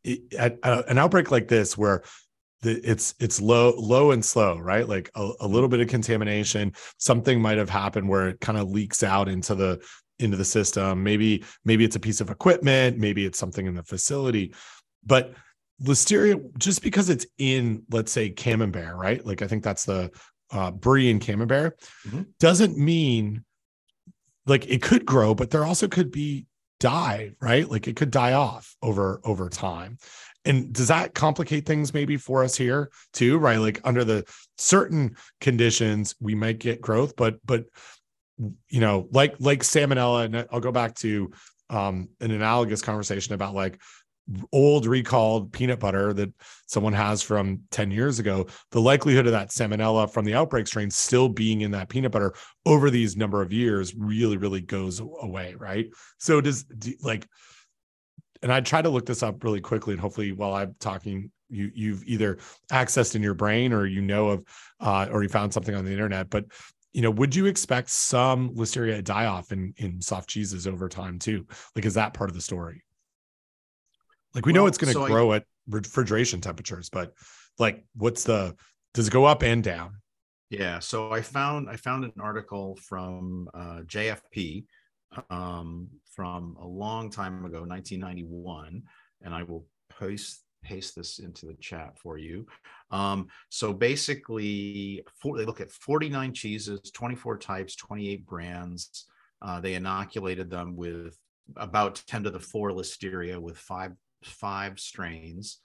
it, at, an outbreak like this where the, it's it's low low and slow right like a, a, little bit of contamination something might have happened where it kind of leaks out into the into the system. Maybe maybe it's a piece of equipment, maybe it's something in the facility. But listeria, just because it's in, let's say, camembert, right? Like I think that's the uh, brie and camembert, mm-hmm. doesn't mean like it could grow, but there also could be die, right? Like it could die off over over time. And does that complicate things maybe for us here too, right? Like under the certain conditions, we might get growth, but but you know, like like salmonella, and I'll go back to um, an analogous conversation about like old recalled peanut butter that someone has from 10 years ago the likelihood of that salmonella from the outbreak strain still being in that peanut butter over these number of years really really goes away right so does do, like and i try to look this up really quickly and hopefully while i'm talking you you've either accessed in your brain or you know of uh, or you found something on the internet but you know, would you expect some listeria die off in in soft cheeses over time too? Like, is that part of the story? Like, we well, know it's going to so grow I, at refrigeration temperatures, but like, what's the does it go up and down? Yeah. So I found I found an article from uh, JFP um, from a long time ago, 1991, and I will post paste this into the chat for you. Um, so basically, for, they look at 49 cheeses, 24 types, 28 brands. Uh, they inoculated them with about 10 to the 4 listeria with five five strains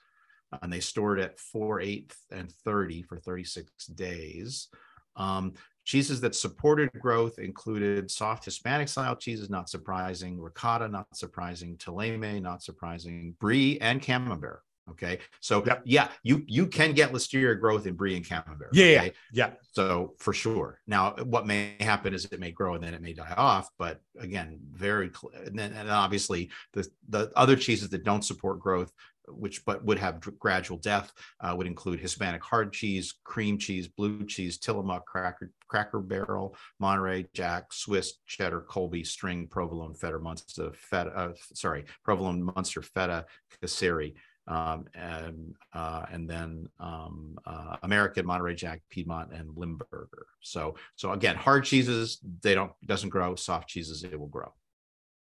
and they stored at 4 8 and 30 for 36 days um, cheeses that supported growth included soft Hispanic style cheeses, not surprising, ricotta, not surprising, Teleme, not surprising, brie, and camembert. Okay. So yep. yeah, you you can get listeria growth in brie and camembert. Yeah, okay? yeah. So for sure. Now, what may happen is it may grow and then it may die off. But again, very cl- and then and obviously the the other cheeses that don't support growth, which but would have gradual death, uh, would include Hispanic hard cheese, cream cheese, blue cheese, Tillamook, cracker Cracker Barrel, Monterey Jack, Swiss Cheddar, Colby, String, Provolone, Feta, Munster, Feta. Uh, sorry, Provolone, Munster, Feta, Kasseri um, and uh, and then um, uh, American, Monterey Jack, Piedmont, and Limburger. So so again, hard cheeses they don't doesn't grow. Soft cheeses it will grow.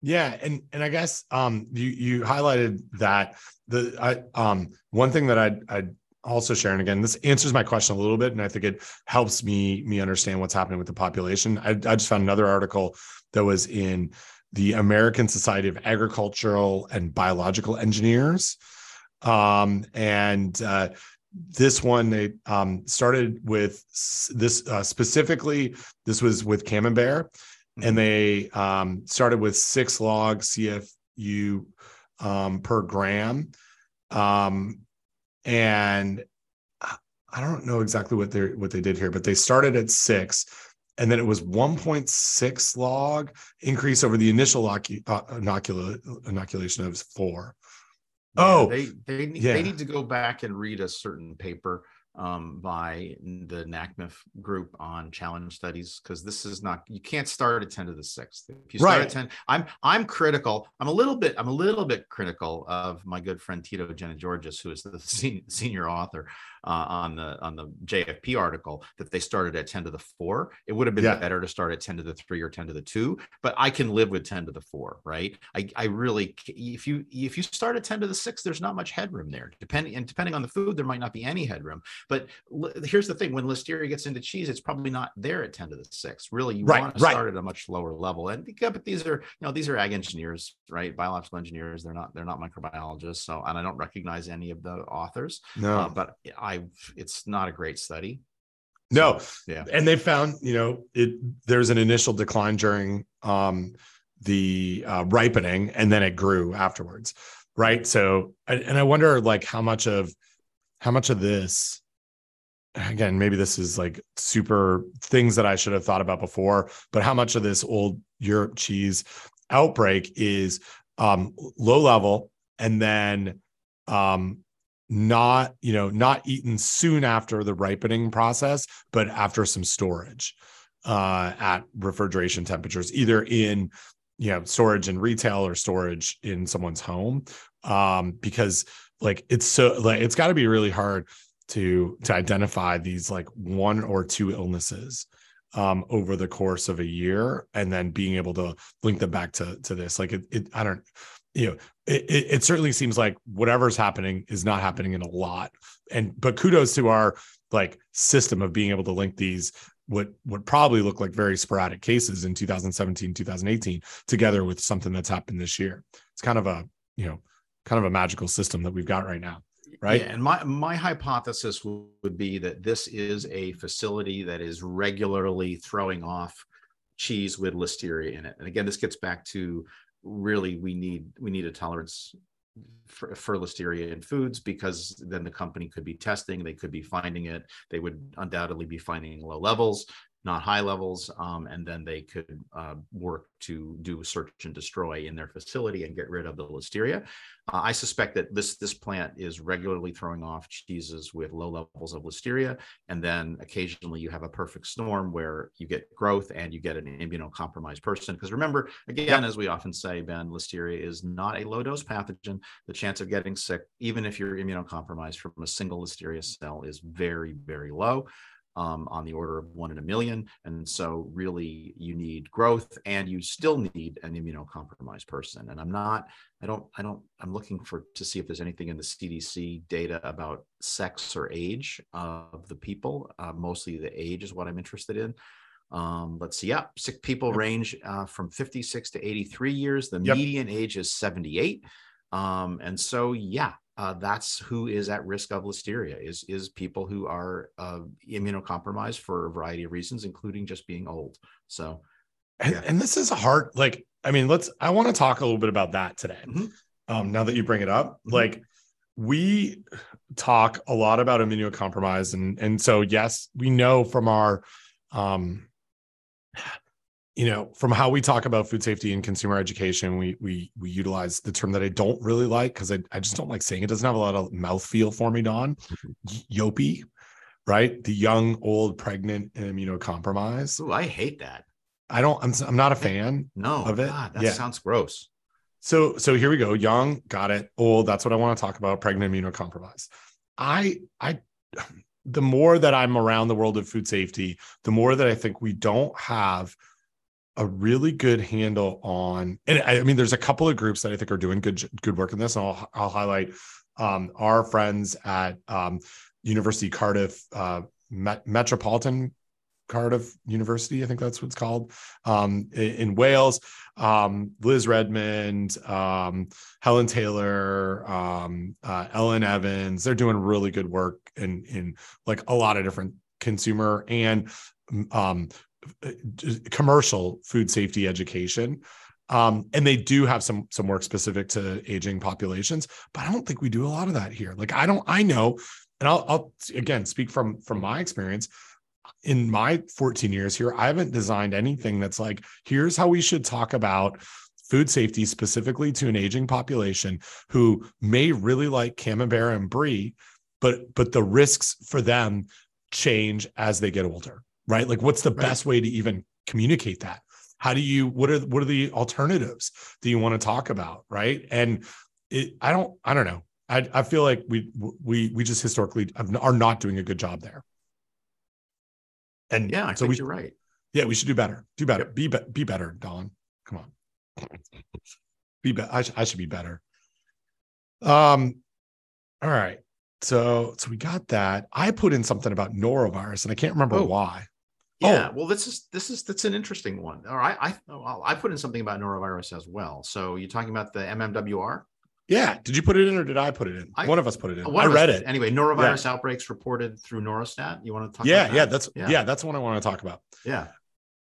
Yeah, and and I guess um, you you highlighted that the I um one thing that I I also share and again this answers my question a little bit and I think it helps me me understand what's happening with the population. I, I just found another article that was in the American Society of Agricultural and Biological Engineers um, and uh, this one they um, started with this uh, specifically. This was with Camembert, mm-hmm. and they um, started with six log CFU um, per gram, um, and I don't know exactly what they what they did here, but they started at six, and then it was 1.6 log increase over the initial uh, inocula, inoculation of four oh, they they need, yeah. they need to go back and read a certain paper um, by the NACMCF group on challenge studies because this is not you can't start at 10 to the sixth. If you start right. at 10, I'm I'm critical. I'm a little bit I'm a little bit critical of my good friend Tito Genigeorgis, who is the senior, senior author uh, on the on the JFP article that they started at 10 to the four. It would have been yeah. better to start at 10 to the three or 10 to the two, but I can live with 10 to the four, right? I, I really if you if you start at 10 to the six, there's not much headroom there. Depending and depending on the food, there might not be any headroom. But here's the thing: when listeria gets into cheese, it's probably not there at 10 to the six. Really, you right, want to right. start at a much lower level. And yeah, but these are you know these are ag engineers, right? Biological engineers. They're not they're not microbiologists. So and I don't recognize any of the authors. No, uh, but I it's not a great study. No, so, yeah, and they found you know it. There's an initial decline during um, the uh, ripening, and then it grew afterwards, right? So, and I wonder like how much of how much of this again maybe this is like super things that i should have thought about before but how much of this old europe cheese outbreak is um low level and then um not you know not eaten soon after the ripening process but after some storage uh, at refrigeration temperatures either in you know storage in retail or storage in someone's home. Um, because like it's so like it's got to be really hard to to identify these like one or two illnesses um, over the course of a year and then being able to link them back to to this. Like it, it i don't you know it, it certainly seems like whatever's happening is not happening in a lot. And but kudos to our like system of being able to link these what would probably look like very sporadic cases in 2017 2018 together with something that's happened this year. It's kind of a you know kind of a magical system that we've got right now right? Yeah, and my my hypothesis would be that this is a facility that is regularly throwing off cheese with listeria in it. And again this gets back to really we need we need a tolerance for, for listeria in foods because then the company could be testing they could be finding it they would undoubtedly be finding low levels not high levels, um, and then they could uh, work to do search and destroy in their facility and get rid of the listeria. Uh, I suspect that this this plant is regularly throwing off cheeses with low levels of listeria, and then occasionally you have a perfect storm where you get growth and you get an immunocompromised person. Because remember, again, as we often say, Ben, listeria is not a low dose pathogen. The chance of getting sick, even if you're immunocompromised from a single listeria cell, is very very low um, on the order of one in a million. And so, really, you need growth and you still need an immunocompromised person. And I'm not, I don't, I don't, I'm looking for to see if there's anything in the CDC data about sex or age of the people. Uh, mostly the age is what I'm interested in. Um, let's see. Yeah, sick people range uh, from 56 to 83 years. The yep. median age is 78. Um, and so, yeah, uh, that's who is at risk of listeria is is people who are uh, immunocompromised for a variety of reasons including just being old so and, yeah. and this is a hard like i mean let's i want to talk a little bit about that today Mhm. um now that you bring it up Mhm. like we talk a lot about immunocompromised and and so yes we know from our um you know from how we talk about food safety and consumer education we we we utilize the term that i don't really like because I, I just don't like saying it doesn't have a lot of mouthfeel for me don mm-hmm. yopi right the young old pregnant and immunocompromised Ooh, i hate that i don't i'm, I'm not a fan no Of it? God, that Yeah. sounds gross so so here we go. Young, got it. Old, that's what I want to talk about. Pregnant immunocompromised. I I the more that I'm around the world of food safety, the more that I think we don't have a really good handle on. And I, I mean, there's a couple of groups that I think are doing good good work in this. And I'll I'll highlight um, our friends at um, University Cardiff uh, Met- Metropolitan Cardiff University, I think that's what it's called, um, in, in Wales. Um, Liz Redmond, um, Helen Taylor, um, uh, Ellen Evans, they're doing really good work in in like a lot of different consumer and um, commercial food safety education. Um, and they do have some some work specific to aging populations, but I don't think we do a lot of that here. Like I don't, I know, and I'll, I'll again speak from from my experience in my 14 years here, I haven't designed anything that's like, here's how we should talk about food safety specifically to an aging population who may really like camembert and brie, but but the risks for them change as they get older, right? Like, what's the Right. best way to even communicate that? How do you what are what are the alternatives that you want to talk about, right? And it, I don't I don't know. I I feel like we we we just historically are not doing a good job there. And yeah i so think we you're right yeah, we should do better. Do better. Be be, be better, Don. Come on. Be better. I, sh- I should be better. Um. All right. So so we got that. I put in something about norovirus, and I can't remember Oh. why. Yeah, well, this is this is that's an interesting one. All right, I well, I put in something about norovirus as well. So you're talking about the MMWR? Yeah. Did you put it in, or did I put it in? I- One of us put it in. I us read it. anyway. Norovirus outbreaks reported through Norostat. You want to talk? Yeah, about yeah. that? That's Yeah. yeah. That's what I want to talk about. yeah.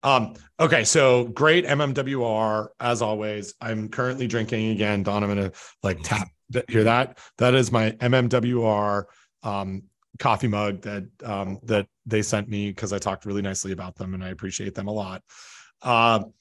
Um, okay, so great MMWR as always. I'm currently drinking again. Don, I'm gonna like tap hear that. That is my MMWR um coffee mug that um that they sent me because I talked really nicely about them and I appreciate them a lot. Um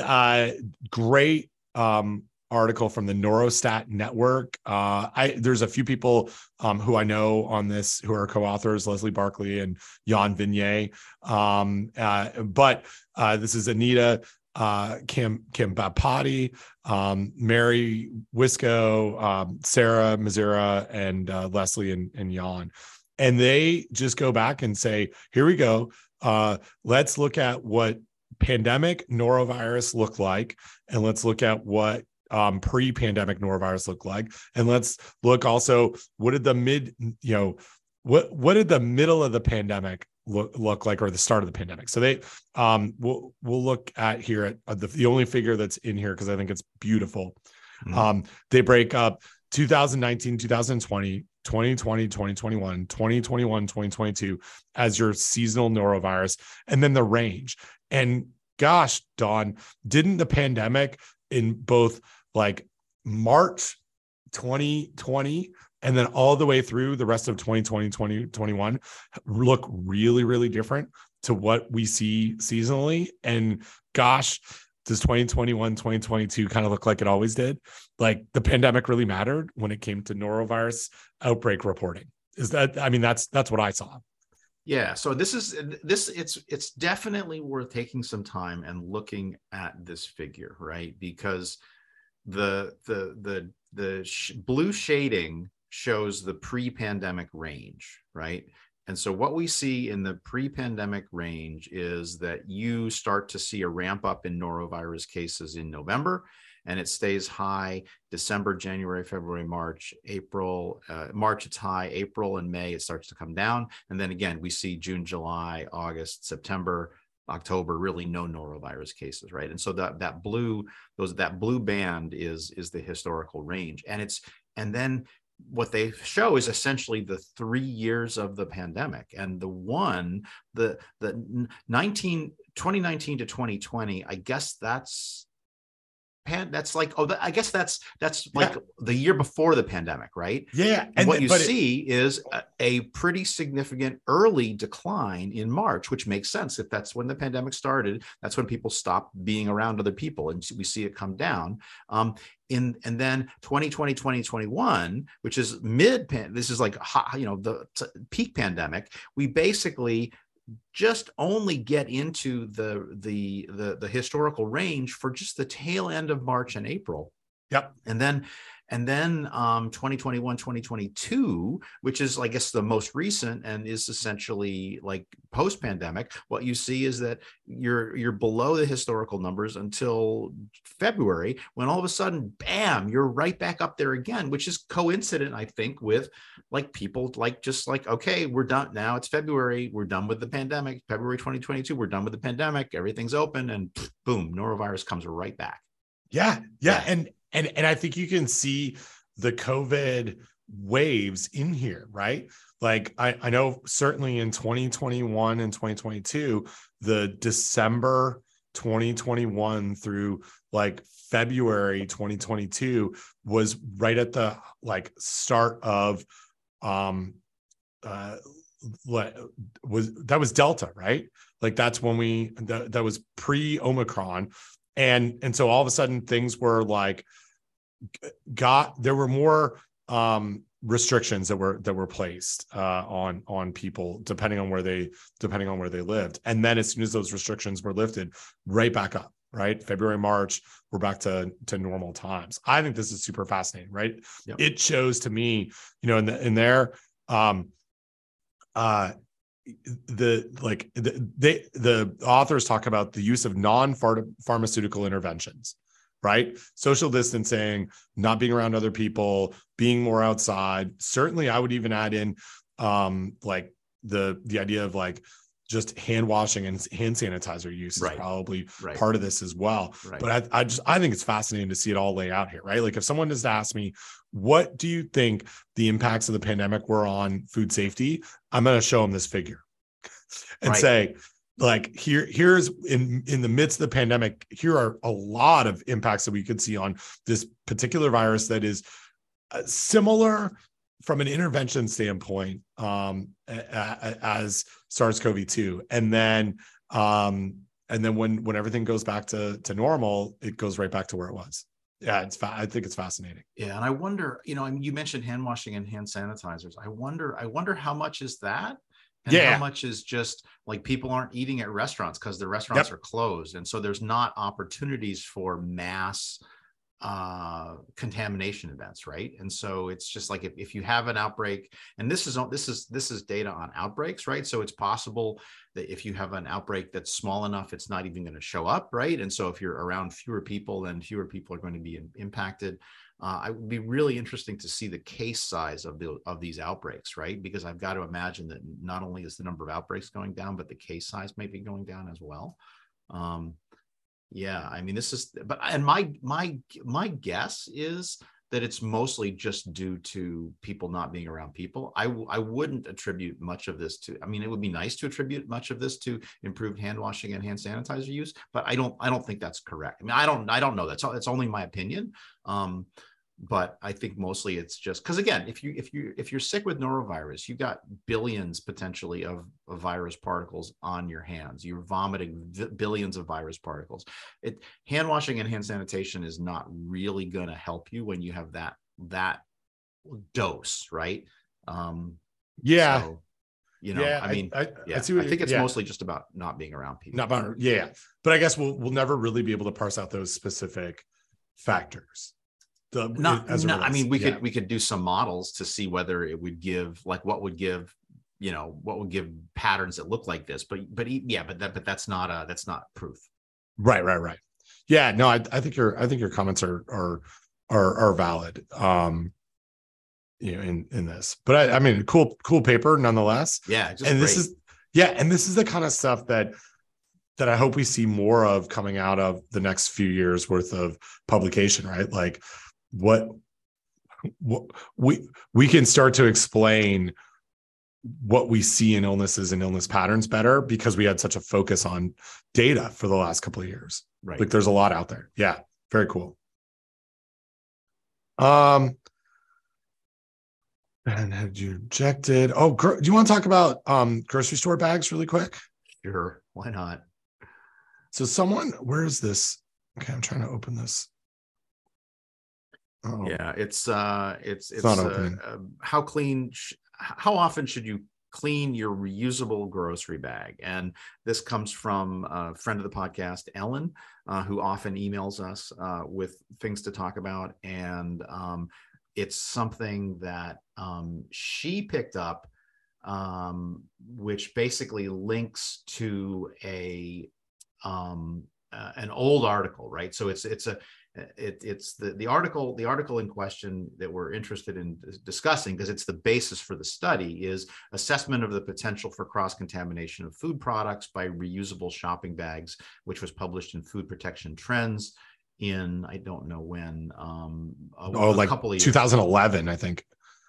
uh great um article from the Norostat network. Uh I there's a few people um who I know on this who are co-authors, Leslie Barclay and Jan Vinjé. Um, uh, but uh, this is Anita uh, Kim Kambhampati, um, Mary Wikswo, um, Sarah Mazura, and uh, Leslie and, and Jan. And they just go back and say, here we go. Uh, let's look at what pandemic norovirus looked like, and let's look at what um, pre-pandemic norovirus look like, and let's look also what did the mid, you know, what what did the middle of the pandemic look, look like or the start of the pandemic so they um we'll we'll look at here at the, the only figure that's in here because i think it's beautiful Mhm. um they break up 2019 2020 2020 2021 2021 2022 as your seasonal norovirus and then the range. And gosh don didn't the pandemic in both like march 2020 and then all the way through the rest of 2020 2021 look really really different to what we see seasonally? And gosh does 2021 2022 kind of look like it always did like the pandemic really mattered when it came to norovirus outbreak reporting is that i mean that's that's what i saw Yeah, so this is this it's it's definitely worth taking some time and looking at this figure, right? Because the the the the sh- blue shading shows the pre-pandemic range, right? And so what we see in the pre-pandemic range is that you start to see a ramp up in norovirus cases in November and it stays high December, January, February, March, April, uh, March it's high, April and May it starts to come down. And then again, we see June, July, August, September, October, really no norovirus cases, right? And so that that blue, those that blue band is is the historical range. And it's and then what they show is essentially the three years of the pandemic. And the one the the 19 2019 to 2020 i guess that's pan that's like oh i guess that's that's like yeah. the year before the pandemic right? Yeah and, and what you see it, is a, a, pretty significant early decline in march which makes sense. If that's when the pandemic started that's when people stopped being around other people and we see it come down. Um, in and then 2020 2021 which is mid this is like you know the peak pandemic we basically just only get into the, the the the historical range for just the tail end of March and April. Yep. And then and then um, 2021, 2022, which is, I guess, the most recent and is essentially like post-pandemic, what you see is that you're you're below the historical numbers until February, when all of a sudden, bam, you're right back up there again, which is coincident, I think, with like people like just like, okay, we're done now. It's February, we're done with the pandemic. February 2022, we're done with the pandemic. Everything's open, and boom, norovirus comes right back. Yeah, yeah, and and and I think you can see the COVID waves in here, right? Like I, I know certainly in 2021 and 2022, the December 2021 through like February 2022 was right at the like start of um uh was that was delta right like that's when we that, that was pre omicron and and so all of a sudden things were like got there were more um restrictions that were that were placed uh on on people depending on where they depending on where they lived. And then as soon as those restrictions were lifted right back up right? February march we're back to to normal times. I think this is super fascinating right? Yep. it shows to me you know in the in there um uh the like the, they the authors talk about the use of non-pharmaceutical interventions right? Social distancing not being around other people being more outside. Certainly i would even add in um like the the idea of like just hand washing and hand sanitizer use is probably right. part of this as well. Right. But I, I just I think it's fascinating to see it all lay out here, right? Like if someone just asked me, what do you think the impacts of the pandemic were on food safety? I'm going to show them this figure and say, like here here's in in the midst of the pandemic here are a lot of impacts that we could see on this particular virus that is uh, similar from an intervention standpoint um, as SARS-CoV-2 and then um, and then when when everything goes back to to normal it goes right back to where it was. Yeah it's fa- i think it's fascinating. Yeah and i wonder you know I mean, you mentioned hand washing and hand sanitizers. I wonder i wonder how much is that? And yeah. how much is just like people aren't eating at restaurants because the restaurants yep. are closed. And so there's not opportunities for mass uh contamination events right and so it's just like if, if you have an outbreak and this is this is this is data on outbreaks right so it's possible that if you have an outbreak that's small enough it's not even going to show up right and so if you're around fewer people then fewer people are going to be in, impacted uh, it would be really interesting to see the case size of the of these outbreaks, right? Because I've got to imagine that not only is the number of outbreaks going down, but the case size may be going down as well. Um, yeah, I mean, this is, but and my my my guess is that it's mostly just due to people not being around people. I w- I wouldn't attribute much of this to. I mean, it would be nice to attribute much of this to improved hand washing and hand sanitizer use, but I don't I don't think that's correct. I mean, I don't I don't know. That's it's only my opinion. Um, but I think mostly it's just because again, if you if you if you're sick with norovirus, you've got billions potentially of, of virus particles on your hands. You're vomiting v- billions of virus particles. It hand washing and hand sanitation is not really going to help you when you have that that dose, right? Um, yeah. So, you know, yeah, I mean, I, I, yeah, I, I think it's yeah. mostly just about not being around people. Not about, yeah. But I guess we'll we'll never really be able to parse out those specific factors the not, not I mean we yeah. could we could do some models to see whether it would give like what would give you know what would give patterns that look like this but but yeah but that but that's not uh that's not proof. Right right right. Yeah no I, I think your I think your comments are are are are valid um you know in in this. But I, I mean cool cool paper nonetheless. Yeah and great. this is yeah and this is the kind of stuff that that I hope we see more of coming out of the next few years worth of publication right? Like what what we we can start to explain what we see in illnesses and illness patterns better because we had such a focus on data for the last couple of years. Right. Like there's a lot out there. Yeah. Very cool. Um and had you injected? Oh, do you want to talk about um grocery store bags really quick? Sure. Why not? So someone, where is this? Okay, I'm trying to open this. Oh. Yeah, it's uh it's it's, it's uh. Uh, how clean sh- how often should you clean your reusable grocery bag. And this comes from a friend of the podcast, Ellen, uh, who often emails us uh, with things to talk about. And um, it's something that um, she picked up, um, which basically links to a um, uh, an old article, right? So it's it's a it, it's the, the article the article in question that we're interested in discussing because it's the basis for the study is assessment of the potential for cross contamination of food products by reusable shopping bags which was published in food protection trends in i don't know when um a, oh like couple of 2011 years. i think.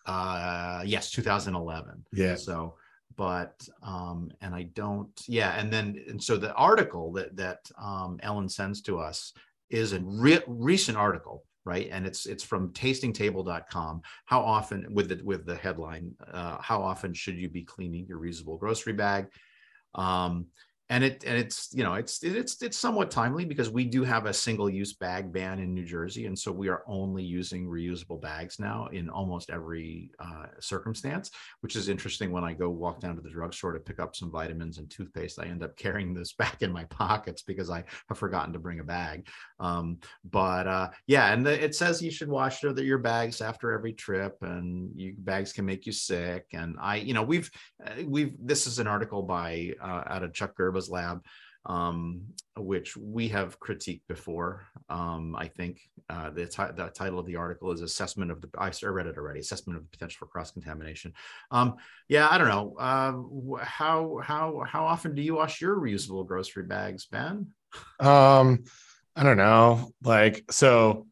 Uh yes 2011 yeah. So but um and i don't yeah and then and so the article that that um ellen sends to us is a re- recent article right? And it's it's from tastingtable.com how often with the with the headline uh, how often should you be cleaning your reusable grocery bag? Um, and it and it's you know it's it's it's somewhat timely because we do have a single use bag ban in New Jersey, and so we are only using reusable bags now in almost every uh, circumstance, which is interesting. When I go walk down to the drugstore to pick up some vitamins and toothpaste, I end up carrying this back in my pockets because I have forgotten to bring a bag. Um, but uh, yeah, and the, it says you should wash your bags after every trip, and you, bags can make you sick. And I, you know, we've uh, we've this is an article by uh, out of Chuck Lab, um, which we have critiqued before. Um, I think uh, the, t- the, title of the article is Assessment of the, I read it already, Assessment of the Potential for Cross Contamination. Um, yeah, I don't know. Uh, how, how, how often do you wash your reusable grocery bags, Ben? Um, I don't know. Like, so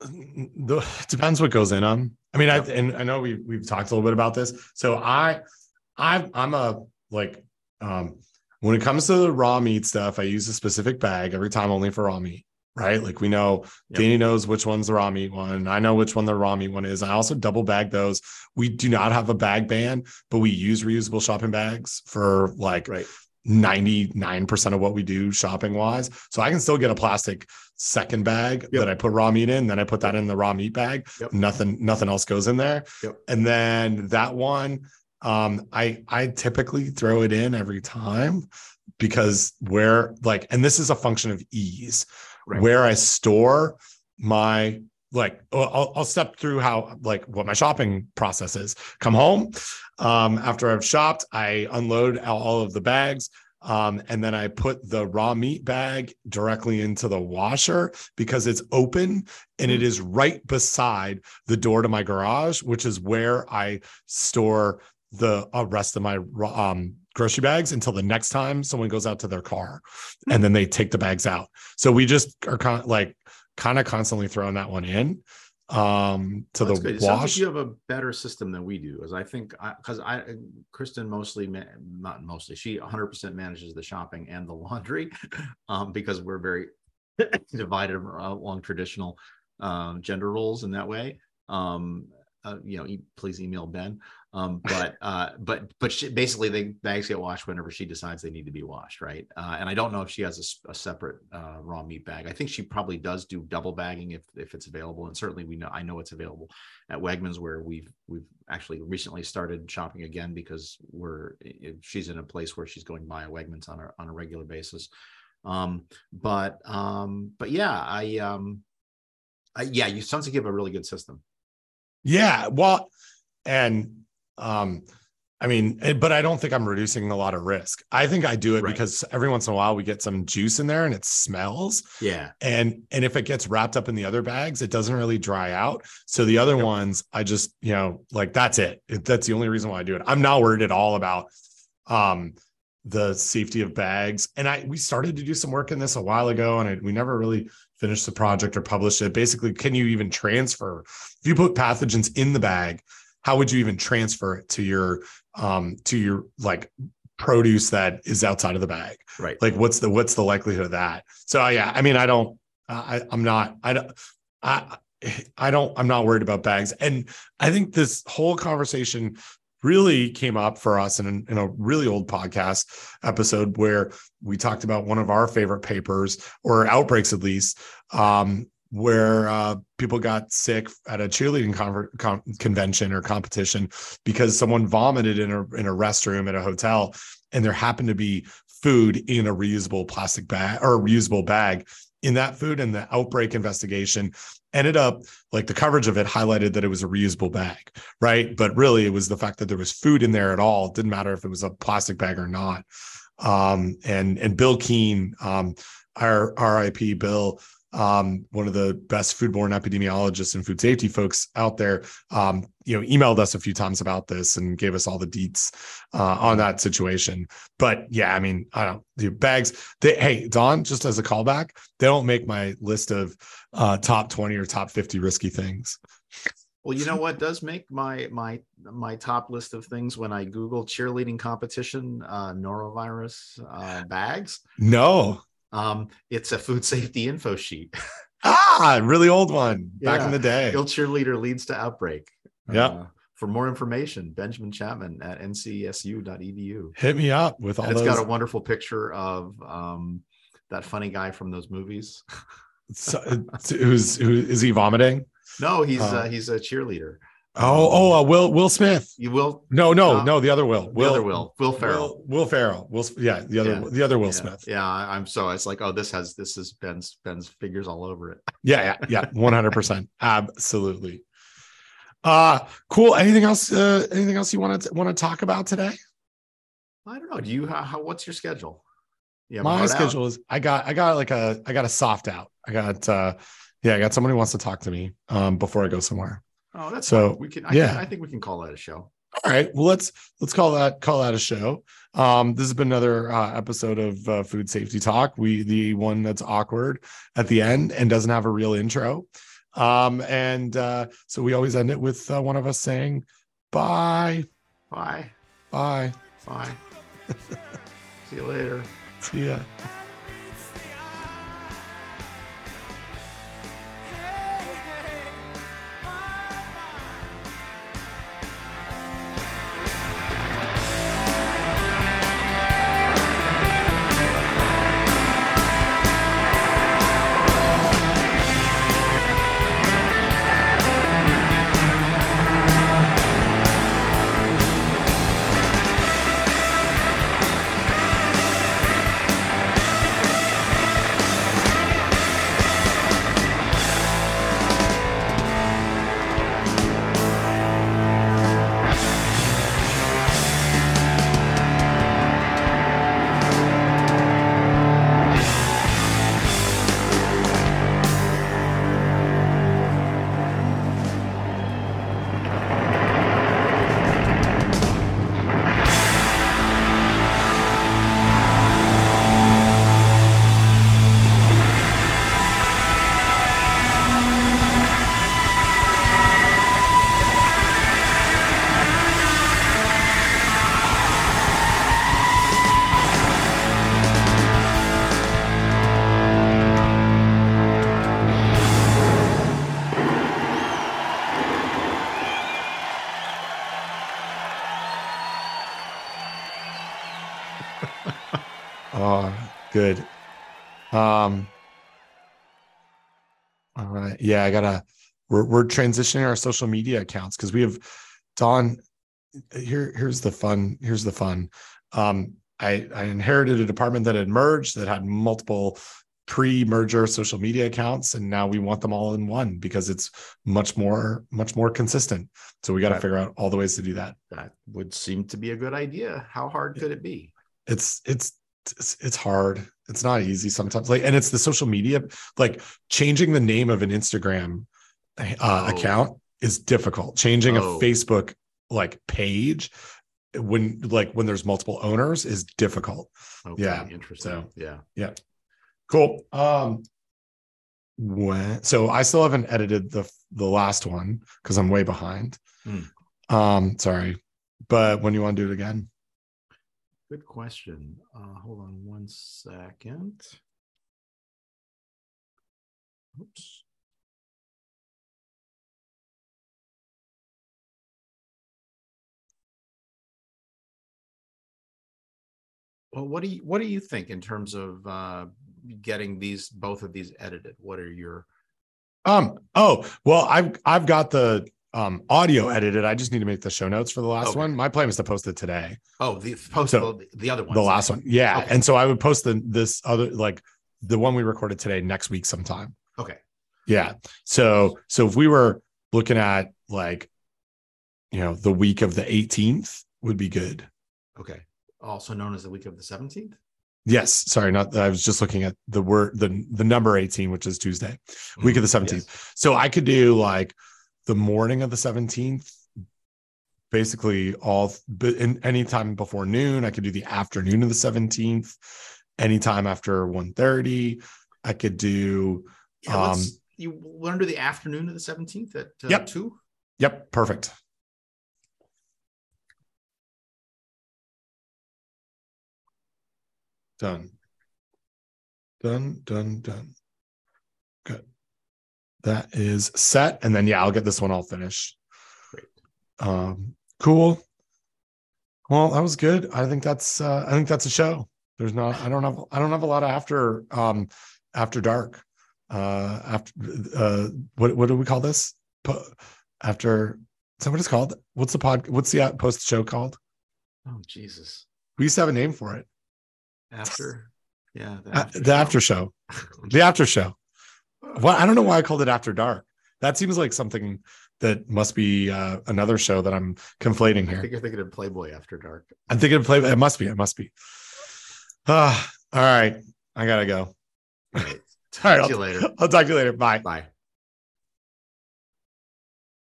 the, depends what goes in them. I mean, I, and I know we, we've talked a little bit about this. So I, I, I'm a, like, um, when it comes to the raw meat stuff, I use a specific bag every time only for raw meat, right? Like we know yep. Danny knows which one's the raw meat one. I know which one the raw meat one is. I also double bag those. We do not have a bag ban, but we use reusable shopping bags for like right. 99% of what we do shopping wise. So I can still get a plastic second bag yep. that I put raw meat in, then I put that in the raw meat bag. Yep. Nothing, nothing else goes in there. And then that one, um, I I typically throw it in every time because where like, and this is a function of ease, right. where I store my like I'll, I'll step through how like what my shopping process is come home um, after i've shopped i unload all of the bags um, and then I put the raw meat bag directly into the washer because it's open and it hmm. right beside the door to my garage, which is where I store the uh, rest of my um, grocery bags until the next time someone goes out to their car and then they take the bags out. So we just are kind of like kind of constantly throwing that one in um to the good. wash. Like you have a better system than we do, as I think because I, I, Kristen mostly not mostly she 100% manages the shopping and the laundry um because we're very divided along traditional um, gender roles in that way. Um, uh, you know, e- please email Ben. Um, but uh, but but she, basically, the bags get washed whenever she decides they need to be washed, right? Uh, and I don't know if she has a, a separate uh, raw meat bag. I think she probably does do double bagging if if it's available, and certainly we know I know it's available at Wegmans where we've we've actually recently started shopping again because we're she's in a place where she's going by a Wegmans on a on a regular basis. Um, but um, but yeah, I um, I, yeah, you sounds like you have a really good system. Yeah, well, and um, I mean, eh, but I don't think I'm reducing a lot of risk. I think I do it right. because every once in a while we get some juice in there and it smells. Yeah. And and if it gets wrapped up in the other bags, it doesn't really dry out. So the other yep. ones, I just, you know, like that's it. it. That's the only reason why I do it. I'm not worried at all about um the safety of bags. And I we started to do some work in this a while ago and I, we never really finished the project or published it. Basically, can you even transfer if you put pathogens in the bag? How would you even transfer it to your um to your like produce that is outside of the bag? Right. Like what's the what's the likelihood of that? So yeah, I mean, I don't, I I'm not, I don't, I I don't, I'm not worried about bags. And I think this whole conversation really came up for us in, in a really old podcast episode where we talked about one of our favorite papers or outbreaks at least um, where uh, people got sick at a cheerleading con- con- convention or competition because someone vomited in a in a restroom at a hotel and there happened to be food in a reusable plastic bag or a reusable bag. In that food and the outbreak investigation ended up like the coverage of it highlighted that it was a reusable bag right? But really it was the fact that there was food in there at all. It didn't matter if it was a plastic bag or not. Um, and and bill keene um, our rip bill um, one of the best foodborne epidemiologists and food safety folks out there, um, you know, emailed us a few times about this and gave us all the deets uh, on that situation. But yeah, I mean, I don't the bags. They, hey, Don, just as a callback, they don't make my list of uh, top twenty or top fifty risky things. Well, you know what does make my my my top list of things when I Google cheerleading competition uh, norovirus uh, bags? No, um, it's a food safety info sheet. ah, really old one back Yeah. in the day. Ill cheerleader leads to outbreak. Yeah. Uh, for more information, Benjamin Chapman at ncsu.edu. Hit me up with all And it's those. got a wonderful picture of um, that funny guy from those movies. so, who's who is he vomiting? No, he's Uh, uh, he's a cheerleader. Oh, oh, uh, Will Will Smith. You will No, no, Uh, no, the other Will. the Will other Will Will Ferrell. Will, Will Ferrell. Will yeah, the other Yeah. the other Will yeah. Smith. Yeah, I'm so it's like, oh, this has this is Ben's Ben's figures all over it. Yeah, yeah, yeah, one hundred percent, absolutely. Uh cool. Anything else? Uh, anything else you want to want to talk about today? I don't know. Do you how, how what's your schedule? Yeah, My schedule is I got I got like a I got a soft out. I got uh yeah I got someone who wants to talk to me um before I go somewhere. Oh, that's So, we can. I, yeah. can, I think we can call that a show. All right. Well, let's let's call that call that a show. Um, this has been another uh, episode of uh, Food Safety Talk. We the one that's awkward at the end and doesn't have a real intro. Um, and uh, so we always end it with uh, one of us saying, "Bye, Bye. bye, Bye. See you later. see ya." Good. Um, all right. Yeah, I gotta. We're we're transitioning our social media accounts because we have Don. Here, here's the fun. Here's the fun. Um, I I inherited a department that had merged that had multiple pre-merger social media accounts, and now we want them all in one because it's much more much more consistent. So we got to figure out all the ways to do that. That would seem to be a good idea. How hard could it be? it's it's it's, it's hard it's not easy sometimes like and it's the social media like changing the name of an instagram uh, Oh. account is difficult changing Oh. a facebook like page when like when there's multiple owners is difficult Okay, Yeah, interesting. so- yeah. cool um when so I still haven't edited the the last one because I'm way behind. Hmm. Um, sorry, but when you want to do it again, Good question. Uh, hold on one second. Oops. Well, what do you what do you think in terms of uh, getting these both of these edited? What are your um, oh well, I've I've got the um audio edited. I just need to make the show notes for the last Okay. one. My plan was to post it today. oh the post So, the, the other one the last one, yeah. Okay. And so I would post the this other like the one we recorded today next week sometime. Okay, Yeah. So so if we were looking at like, you know, the week of the 18th would be good. okay. Also known as the week of the seventeenth. Yes. Sorry, not I was just looking at the word the the number 18, which is Tuesday, week of the 17th. So I could do like the morning of the 17th, basically all in anytime before noon. I could do the afternoon of the 17th, anytime after 1:30. I could do Yeah, Um, you want to do the afternoon of the seventeenth at uh, Yep. two. Yep, perfect. Done. Done, done, done. That is set. And then yeah, I'll get this one all finished. Great. Um, cool. Well, that was good. I think that's uh I think that's a show. There's not I don't have I don't have a lot of after um after dark. Uh after uh what what do we call this? Po- after is that what it's called? What's the pod? What's the post show called? Oh Jesus! We used to have a name for it. After, yeah, Uh, the after show. The after show. Well, I don't know why I called it after dark. That seems like something that must be uh, another show that I'm conflating here. I think you're thinking of Playboy After Dark. I'm thinking of play. It must be. It must be. Ah, all right. I gotta go. All right. All right. You later. I'll talk to you later. Bye. Bye.